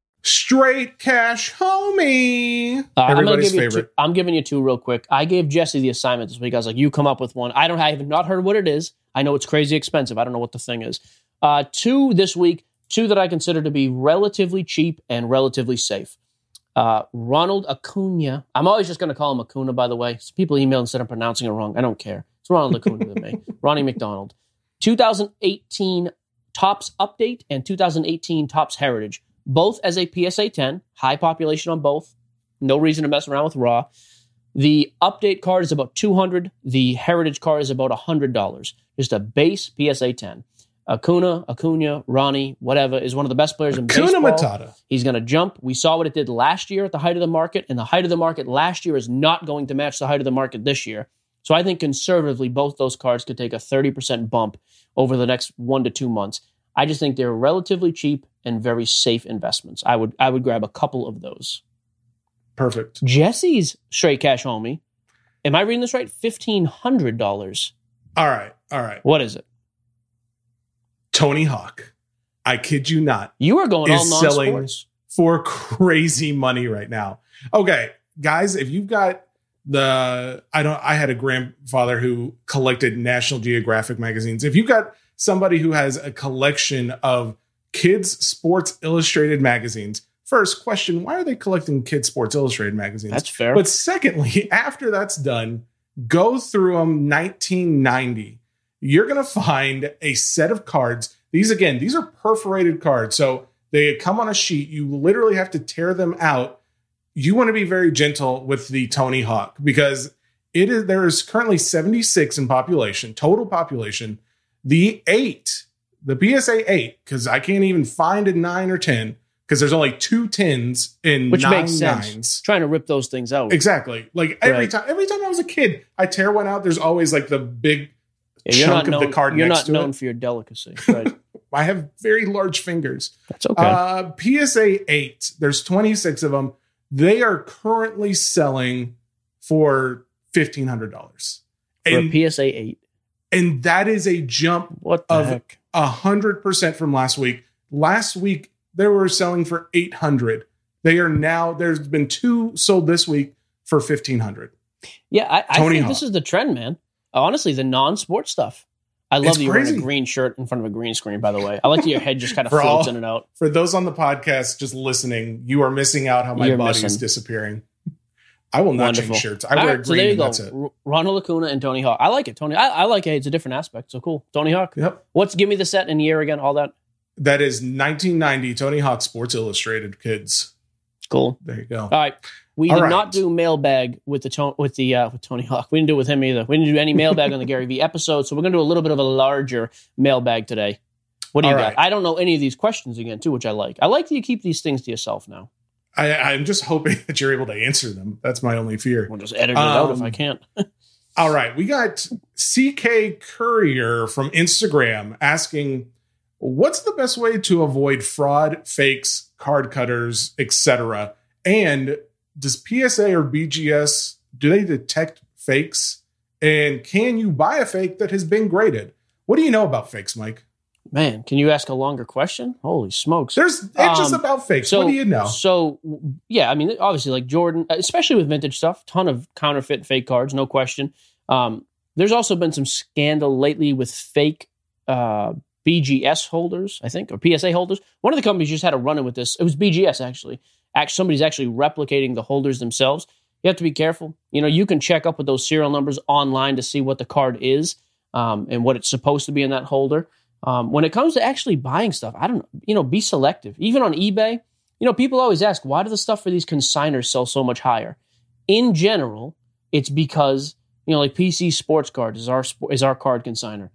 Straight cash homie. Uh, I'm, Everybody's you favorite. two, I'm giving you two real quick. I gave Jesse the assignment this week. I was like, you come up with one. I don't. I have not heard what it is. I know it's crazy expensive. I don't know what the thing is. Uh, two this week. Two that I consider to be relatively cheap and relatively safe. Uh, Ronald Acuna. I'm always just going to call him Acuna, by the way. So people email instead of pronouncing it wrong. I don't care. It's Ronald Acuna with me. Ronnie McDonald. 2018 Topps Update and 2018 Topps Heritage. Both as a PSA 10. High population on both. No reason to mess around with Raw. The update card is about 200. The heritage card is about $100. Just a base PSA 10. Acuna, Acuna, Ronnie, whatever, is one of the best players in Kuna baseball. Matata. He's going to jump. We saw what it did last year at the height of the market, and the height of the market last year is not going to match the height of the market this year. So I think conservatively, both those cards could take a 30% bump over the next one to two months. I just think they're relatively cheap and very safe investments. I would I would grab a couple of those. Perfect. Jesse's straight cash homie. Am I reading this right? Fifteen hundred dollars. All right. All right. What is it? Tony Hawk. I kid you not. You are going all selling- for crazy money right now. Okay, guys, if you've got the I don't I had a grandfather who collected National Geographic magazines. If you've got somebody who has a collection of kids sports illustrated magazines, first question, why are they collecting kids sports illustrated magazines? That's fair. But secondly, after that's done, go through them 1990 you're going to find a set of cards. These, again, these are perforated cards. So they come on a sheet. You literally have to tear them out. You want to be very gentle with the Tony Hawk because it is there is currently 76 in population, total population. The eight, the PSA 8, because I can't even find a nine or 10 because there's only two tens in Which nine makes sense. nines. Trying to rip those things out. Exactly. Like every Right. time, every time I was a kid, I tear one out. There's always like the big Yeah, chunk of known, the card You're next not to known it. for your delicacy, right? I have very large fingers. That's okay. Uh, PSA 8, there's 26 of them. They are currently selling for $1,500. for And, a PSA eight. And that is a jump What the of- heck? 100% from last week. Last week, they were selling for 800 They are now, there's been two sold this week for 1500 Yeah, I, I think Hawk. this is the trend, man. Honestly, the non-sport stuff. I love It's that you're wearing a green shirt in front of a green screen. By the way, I like that your head just kind of floats all- in and out. For those on the podcast just listening, you are missing out how my You're body is disappearing. I will not Wonderful. change shirts. I All wear right, green so there you go. that's it. Ronald Acuna and Tony Hawk. I like it, Tony. I, I like it. It's a different aspect. So cool, Tony Hawk. Yep. What's give me the set and year again? All that That is 1990 Tony Hawk Sports Illustrated kids. cool. There you go. All right, we All did right. not do mailbag with the to- with the uh, with Tony Hawk. We didn't do it with him either. We didn't do any mailbag on the Gary Vee episode. So we're gonna do a little bit of a larger mailbag today. What do you All got? right. I don't know any of these questions again, too, which I like. I like that you keep these things to yourself now. I, I'm just hoping that you're able to answer them. That's my only fear. We'll just edit it out if Um, I can't. All right, we got CK Courier from Instagram asking, "What's the best way to avoid fraud, fakes, card cutters, etc.? And does PSA or BGS do they detect fakes? And can you buy a fake that has been graded? What do you know about fakes, Mike? Man, can you ask a longer question? Holy smokes. There's it's just Um, about fakes. So, what do you know? So, yeah, I mean, obviously, like Jordan, especially with vintage stuff, ton of counterfeit fake cards, no question. Um, there's also been some scandal lately with fake uh, BGS holders, I think, or PSA holders. One of the companies just had a run in with this. It was BGS, actually. Actually, somebody's actually replicating the holders themselves. You have to be careful. You know, you can check up with those serial numbers online to see what the card is um, and what it's supposed to be in that holder. Um, when it comes to actually buying stuff, I don't know, you know, be selective. Even on eBay, you know, people always ask, why do the stuff for these consigners sell so much higher? In general, it's because, you know, like PC Sports Card is our, is our card consigner.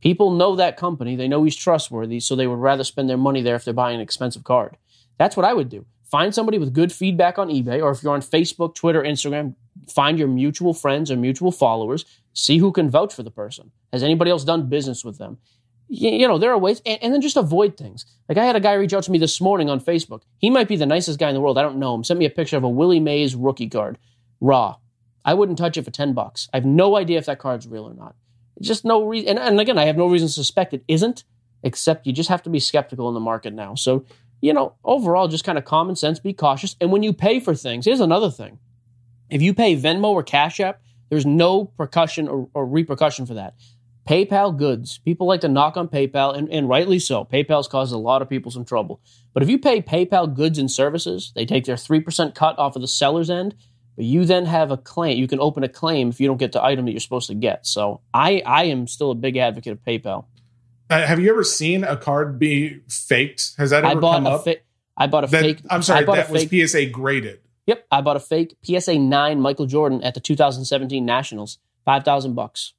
People know that company, they know he's trustworthy, so they would rather spend their money there if they're buying an expensive card. That's what I would do. Find somebody with good feedback on eBay, or if you're on Facebook, Twitter, Instagram, find your mutual friends or mutual followers, see who can vouch for the person. Has anybody else done business with them? You, know, there are ways, and, and then just avoid things. Like I had a guy reach out to me this morning on Facebook. He might be the nicest guy in the world. I don't know him. Sent me a picture of a Willie Mays rookie card, raw. I wouldn't touch it for ten bucks. I have no idea if that card's real or not. Just no reason. And, and again, I have no reason to suspect it isn't. Except you just have to be skeptical in the market now. So you know, overall, just kind of common sense. Be cautious. And when you pay for things, here's another thing: if you pay Venmo or Cash App, there's no percussion or, or repercussion for that. PayPal goods. People like to knock on PayPal, and, and rightly so. PayPal's caused a lot of people some trouble. But if you pay PayPal goods and services, they take their 3% cut off of the seller's end, but you then have a claim. You can open a claim if you don't get the item that you're supposed to get. So I, I am still a big advocate of PayPal. Uh, have you ever seen a card be faked? Has that I ever bought come a up? fake. I bought a That- fake. I'm sorry, I bought that was fake. PSA graded. Yep, I bought a fake PSA nine Michael Jordan at the 2017 Nationals, five thousand bucks.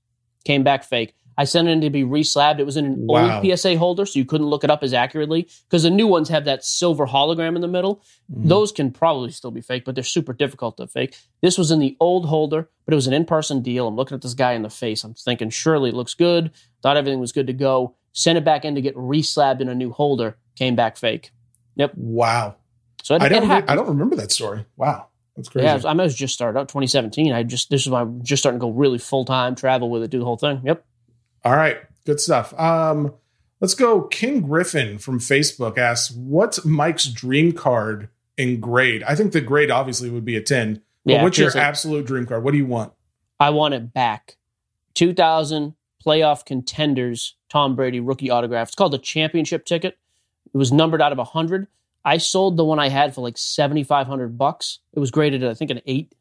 Came back fake. I sent it in to be reslabbed. It was in an Wow. old PSA holder, so you couldn't look it up as accurately because the new ones have that silver hologram in the middle. Mm-hmm. Those can probably still be fake, but they're super difficult to fake. This was in the old holder, but it was an in-person deal. I'm looking at this guy in the face. I'm thinking, surely it looks good. Thought everything was good to go. Sent it back in to get reslabbed in a new holder. Came back fake. Yep. Wow. So it, I don't. re- I don't remember that story. Wow, that's crazy. Yeah, I was, I was just started out 2017. I just this is why I'm just starting to go really full time, travel with it, do the whole thing. Yep. All right, good stuff. Um, let's go. King Griffin from Facebook asks, "What's Mike's dream card in grade?" I think the grade obviously would be a ten. But Yeah, what's your PSA. absolute dream card? What do you want? I want it back. 2000 playoff contenders Tom Brady rookie autograph. It's called the championship ticket. It was numbered out of 100. I sold the one I had for like 7500 bucks. It was graded at I think an 8.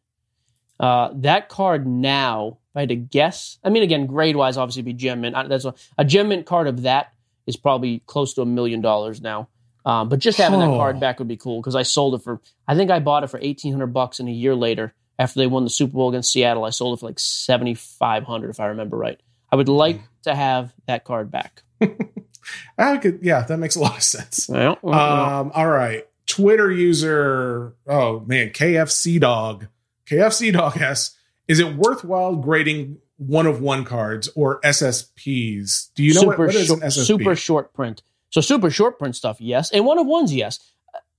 Uh, that card now I had to guess, I mean, again, grade wise, obviously be gem mint. That's a, a gem mint card of that is probably close to a million dollars now. Um, but just having that Oh. card back would be cool because I sold it for, I think I bought it for eighteen hundred bucks, and a year later, after they won the Super Bowl against Seattle, I sold it for like seventy five hundred, if I remember right. I would like to have that card back. I could, yeah, that makes a lot of sense. Well, well, Um, all right. Twitter user, oh man, KFC dog. KFC dog asks, is it worthwhile grading one of one cards or SSPs? Do you know what, super what is an short, SSP? super short print. So super short print stuff, yes, and one of ones, yes.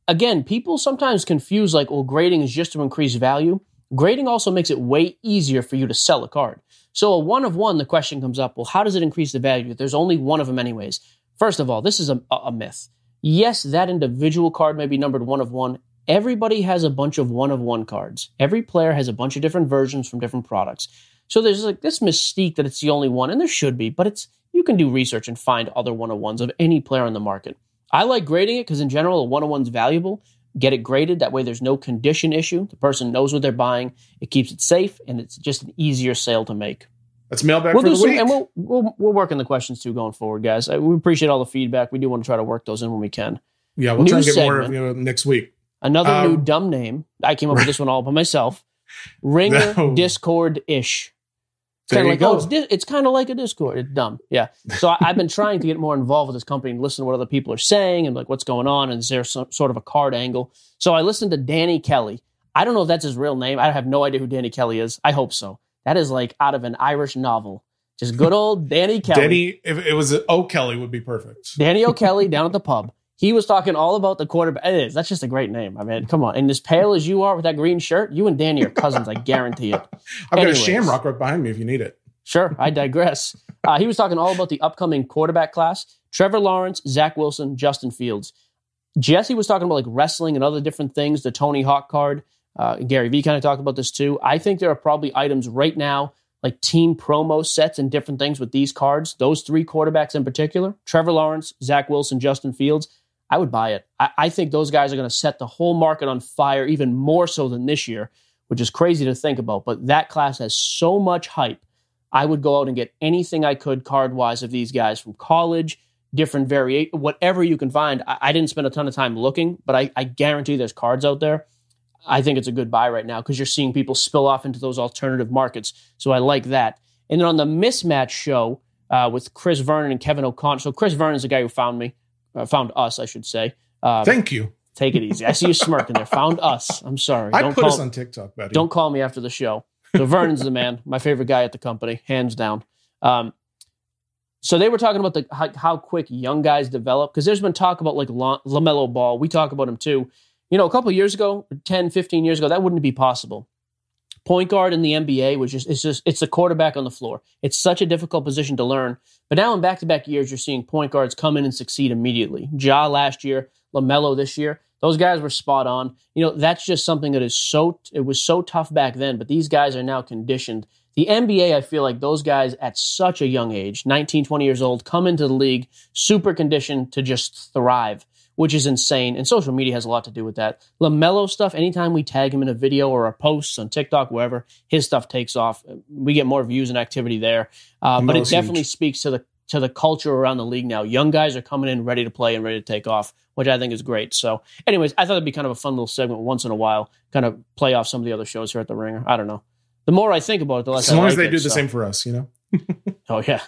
Again, people sometimes confuse like, well, grading is just to increase value. Grading also makes it way easier for you to sell a card. So a one of one, the question comes up, well, how does it increase the value? There's only one of them anyways. First of all, this is a, a myth. Yes, that individual card may be numbered one of one. Everybody has a bunch of one of one cards. Every player has a bunch of different versions from different products. So there's like this mystique that it's the only one, and there should be, but it's you can do research and find other one of ones of any player on the market. I like grading it because in general, a one of one's valuable. Get it graded. That way, there's no condition issue. The person knows what they're buying. It keeps it safe, and it's just an easier sale to make. That's mailbag We'll for do the some, week. and we'll, we'll we'll work on the questions too going forward, guys. I, we appreciate all the feedback. We do want to try to work those in when we can. yeah, we'll try and new get more of segment. you next week. Another Um, new dumb name. I came up with this one all by myself. Ringer No. Discord ish. Kind of like go. oh, it's, di- it's kind of like a Discord. It's dumb. Yeah. So I, I've been trying to get more involved with this company and listen to what other people are saying and like what's going on and is there some sort of a card angle. So I listened to Danny Kelly. I don't know if that's his real name. I have no idea who Danny Kelly is. I hope so. That is like out of an Irish novel. Just good old Danny Kelly. Danny, if it was O'Kelly, would be perfect. Danny O'Kelly down at the pub. He was talking all about the quarterback. It is. That's just a great name. I mean, come on. And as pale as you are with that green shirt, you and Danny are cousins. I guarantee it. I've got a shamrock right behind me if you need it. Sure, I digress. Uh, he was talking all about the upcoming quarterback class Trevor Lawrence, Zach Wilson, Justin Fields. Jesse was talking about like wrestling and other different things, the Tony Hawk card. Uh, Gary Vee kind of talked about this too. I think there are probably items right now, like team promo sets and different things with these cards. Those three quarterbacks in particular Trevor Lawrence, Zach Wilson, Justin Fields. I would buy it. I, I think those guys are going to set the whole market on fire even more so than this year, which is crazy to think about. But that class has so much hype. I would go out and get anything I could card wise of these guys from college, different variation, whatever you can find. I, I didn't spend a ton of time looking, but I, I guarantee there's cards out there. I think it's a good buy right now because you're seeing people spill off into those alternative markets. So I like that. And then on the mismatch show uh, with Chris Vernon and Kevin O'Connor. So Chris Vernon is the guy who found me, uh, found us, I should say. Um, Thank you. take it easy. I see you smirking there. Found us. I'm sorry. I Don't put call- us on TikTok, buddy. don't call me after the show. So Vernon's the man, my favorite guy at the company, hands down. Um, so they were talking about the how, how quick young guys develop because there's been talk about like La- LaMelo Ball. We talk about him too. You know, a couple years ago, 10, 15 years ago, that wouldn't be possible. Point guard in the NBA was just it's just it's the quarterback on the floor. It's such a difficult position to learn. But now in back to back years, you're seeing point guards come in and succeed immediately. Ja last year, LaMelo this year. Those guys were spot on. You know, that's just something that is so it was so tough back then, but these guys are now conditioned. The NBA, I feel like those guys at such a young age, 19, 20 years old, come into the league super conditioned to just thrive, which is insane. And social media has a lot to do with that. LaMelo stuff, anytime we tag him in a video or a post on TikTok, wherever, his stuff takes off. We get more views and activity there. Uh, but it definitely huge. speaks to the to the culture around the league now. Young guys are coming in ready to play and ready to take off, which I think is great. So, anyways, I thought it'd be kind of a fun little segment once in a while, kind of play off some of the other shows here at the Ringer. I don't know. The more I think about it, the less I think. As long I as they it, do the so. same for us, you know? Oh yeah,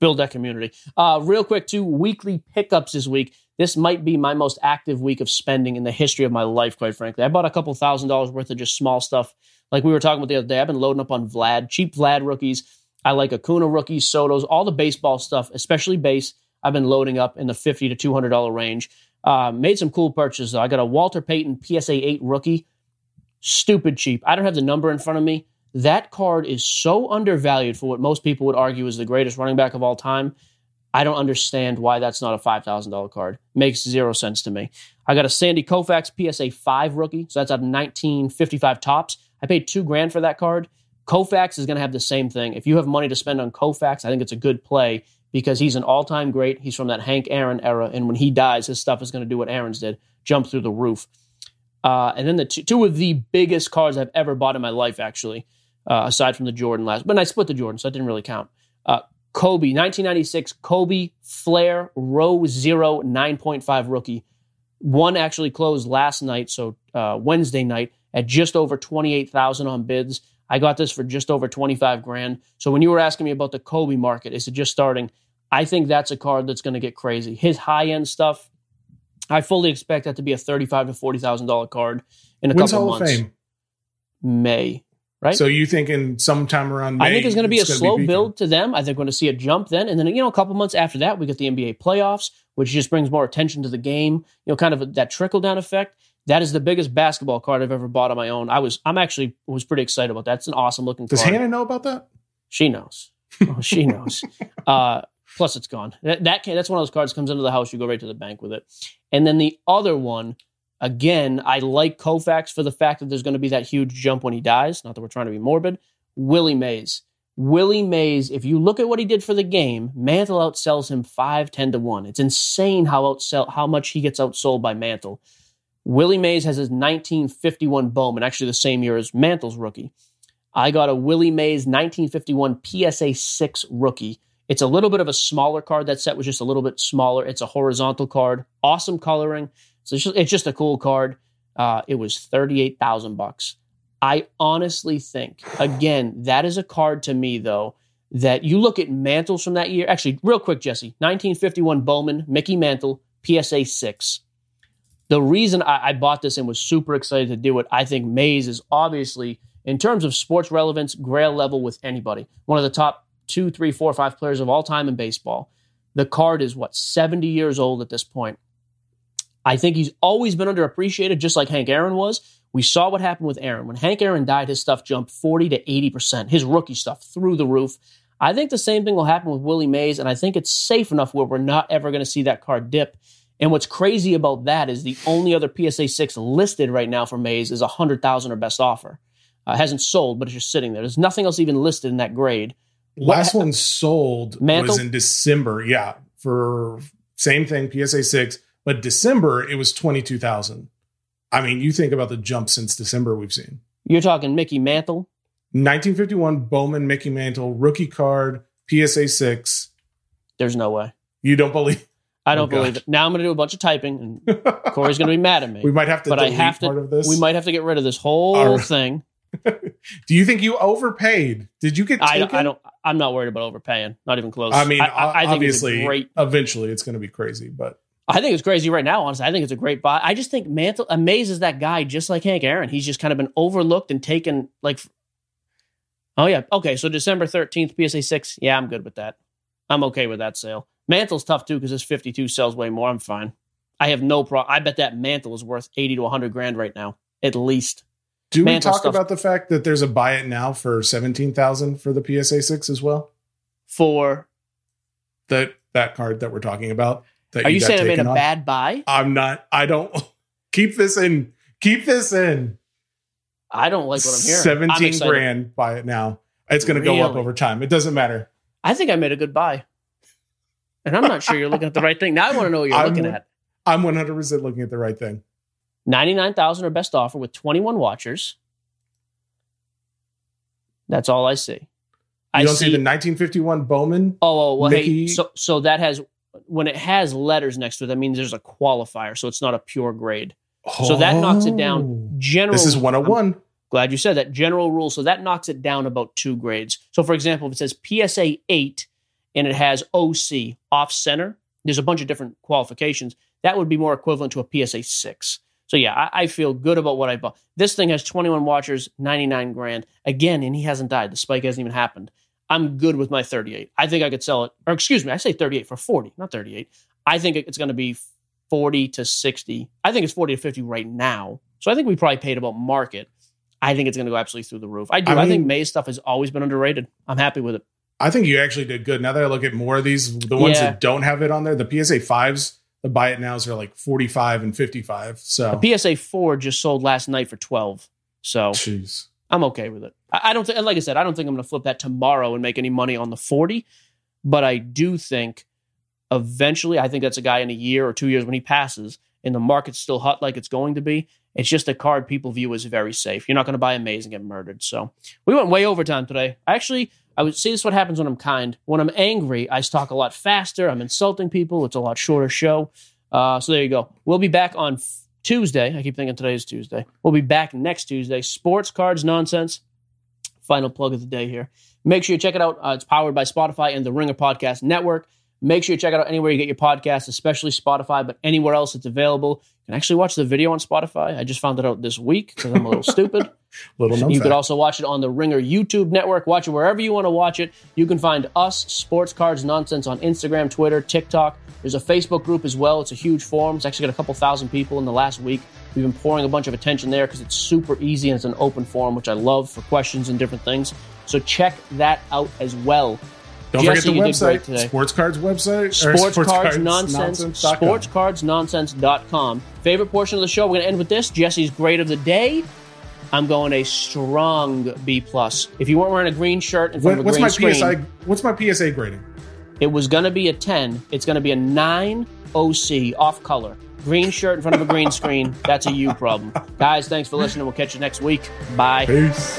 build that community. Uh, real quick, two weekly pickups this week. This might be my most active week of spending in the history of my life. Quite frankly, I bought a couple thousand dollars worth of just small stuff, like we were talking about the other day. I've been loading up on Vlad, cheap Vlad rookies. I like Acuna rookies, Sotos, all the baseball stuff, especially base. I've been loading up in the fifty to two hundred dollar range. Uh, made some cool purchases. though. I got a Walter Payton PSA eight rookie, stupid cheap. I don't have the number in front of me. That card is so undervalued for what most people would argue is the greatest running back of all time. I don't understand why that's not a $5,000 card. Makes zero sense to me. I got a Sandy Koufax PSA 5 rookie, so that's out of 1955 Topps. I paid two grand for that card. Koufax is going to have the same thing. If you have money to spend on Koufax, I think it's a good play because he's an all time great. He's from that Hank Aaron era, and when he dies, his stuff is going to do what Aaron's did jump through the roof. Uh, and then the two, two of the biggest cards I've ever bought in my life, actually. uh, aside from the Jordan last. But I split the Jordan, so that didn't really count. Uh, Kobe, 1996, Kobe Flair Row Zero 9.5 rookie. One actually closed last night, so uh, Wednesday night, at just over 28,000 on bids. I got this for just over 25 grand. So when you were asking me about the Kobe market, is it just starting? I think that's a card that's going to get crazy. His high end stuff, I fully expect that to be a thirty-five to forty thousand dollar card in a When's couple Hall months. May, right? So you thinking sometime around May? I think it's going to be a slow peaking? build to them. I think we're going to see a jump then, and then you know a couple months after that, we get the NBA playoffs, which just brings more attention to the game. You know, kind of a, that trickle down effect. That is the biggest basketball card I've ever bought on my own. I was, I'm actually was pretty excited about that. It's an awesome looking Does card. Hannah know about that? She knows. Oh, she knows. Uh, plus, it's gone. That, that can, that's one of those cards comes into the house. You go right to the bank with it. And then the other one, again, I like Koufax for the fact that there's going to be that huge jump when he dies. Not that we're trying to be morbid. Willie Mays. Willie Mays, if you look at what he did for the game, Mantle outsells him 5 10 to 1. It's insane how outsell how much he gets outsold by Mantle. Willie Mays has his 1951 Bowman, actually the same year as Mantle's rookie. I got a Willie Mays 1951 PSA 6 rookie. It's a little bit of a smaller card. That set was just a little bit smaller. It's a horizontal card. Awesome coloring. So it's just, it's just a cool card. Uh, it was 38,000 bucks. I honestly think, again, that is a card to me, though, that you look at Mantles from that year. Actually, real quick, Jesse 1951 Bowman, Mickey Mantle, PSA 6. The reason I, I bought this and was super excited to do it, I think Mays is obviously, in terms of sports relevance, grail level with anybody. One of the top two, three, four, five players of all time in baseball. The card is what, 70 years old at this point. I think he's always been underappreciated, just like Hank Aaron was. We saw what happened with Aaron. When Hank Aaron died, his stuff jumped 40 to 80%, his rookie stuff through the roof. I think the same thing will happen with Willie Mays, and I think it's safe enough where we're not ever going to see that card dip. And what's crazy about that is the only other PSA 6 listed right now for Mays is 100000 or best offer. Uh, hasn't sold, but it's just sitting there. There's nothing else even listed in that grade. Last one sold Mantle? was in December. Yeah, for same thing, PSA six, but December it was twenty two thousand. I mean, you think about the jump since December we've seen. You're talking Mickey Mantle. 1951 Bowman Mickey Mantle rookie card PSA six. There's no way. You don't believe? I don't Oh, believe it. Now I'm going to do a bunch of typing, and Corey's going to be mad at me. We might have to but I have to. of this. We might have to get rid of this whole right. thing. Do you think you overpaid? Did you get I don't, I don't. I'm not worried about overpaying. Not even close. I mean, I, I, I think obviously, it's great. eventually it's going to be crazy, but I think it's crazy right now. Honestly, I think it's a great buy. I just think Mantle amazes that guy, just like Hank Aaron. He's just kind of been overlooked and taken. Like, oh yeah, okay. So December 13th, PSA six. Yeah, I'm good with that. I'm okay with that sale. Mantle's tough too because his 52 sells way more. I'm fine. I have no problem. I bet that Mantle is worth 80 to 100 grand right now, at least. do we talk stuff- about the fact that there's a buy it now for seventeen thousand for the PSA six as well? For That that card that we're talking about. Are you got saying I made a off? bad buy? I'm not. I don't. Keep this in. Keep this in. I don't like what I'm hearing. I'm Seventeen grand. Buy it now. It's going to go up over time. It doesn't matter. I think I made a good buy. And I'm not sure you're looking at the right thing. Now I want to know what you're I'm- looking at. I'm 100 percent looking at the right thing. 99,000 or best offer with 21 watchers. That's all I see. You I don't see, see the 1951 Bowman. Oh, oh well, Mickey- hey, so so that has when it has letters next to it, that means there's a qualifier, so it's not a pure grade. So that knocks it down. Oh. General. This is I'm 101. glad you said that. General rule. So that knocks it down about two grades. So for example, if it says PSA eight and it has OC off center, there's a bunch of different qualifications. That would be more equivalent to a PSA six. So yeah, I, I feel good about what I bought. This thing has 21 watchers, 99 grand again, and he hasn't died. The spike hasn't even happened. I'm good with my 38. I think I could sell it, or excuse me, I say 38 for 40, not 38. I think it's going to be 40 to 60. I think it's 40 to 50 right now. So I think we probably paid about market. I think it's going to go absolutely through the roof. I do. I I, think Mays' stuff has always been underrated. I'm happy with it. I think you actually did good. Now that I look at more of these, the ones Yeah. that don't have it on there, the PSA fives, the buy it nows are like 45 and 55. So, A PSA 4 just sold last night for 12. So jeez. I'm okay with it. I, don't think, like I said, I don't think I'm going to flip that tomorrow and make any money on the 40. But I do think eventually, I think that's a guy in a year or two years when he passes and the market's still hot like it's going to be. It's just a card people view as very safe. You're not going to buy a Mays and get murdered. So we went way overtime today. Actually, I would see this is what happens when I'm kind. When I'm angry, I talk a lot faster. I'm insulting people. It's a lot shorter show. Uh, so there you go. We'll be back on Tuesday. I keep thinking today is Tuesday. We'll be back next Tuesday. Sports cards nonsense. Final plug of the day here. Make sure you check it out. Uh, it's powered by Spotify and the Ringer Podcast Network. Make sure you check it out anywhere you get your podcasts, especially Spotify, but anywhere else it's available. Can actually watch the video on Spotify. I just found it out this week because I'm a little stupid. Little You could also watch it on the Ringer YouTube network. Watch it wherever you want to watch it. You can find us, Sports Cards Nonsense, on Instagram, Twitter, TikTok. There's a Facebook group as well. It's a huge forum. It's actually got a couple thousand people in the last week. We've been pouring a bunch of attention there because it's super easy and it's an open forum, which I love for questions and different things. So check that out as well. Don't Jesse, forget the website, today. Sports Cards website, or Sports, Cards Nonsense, Nonsense.com. sportscardsnonsense.com. Favorite portion of the show, we're going to end with this. Jesse's grade of the day. I'm going a strong B plus. If you weren't wearing a green shirt in front What, of a what's green my screen, PSI? What's my PSA grading? it was going to be a 10. It's going to be a 9 OC off color. Green shirt in front of a green screen. That's a you problem. Guys, thanks for listening. We'll catch you next week. Bye. Peace.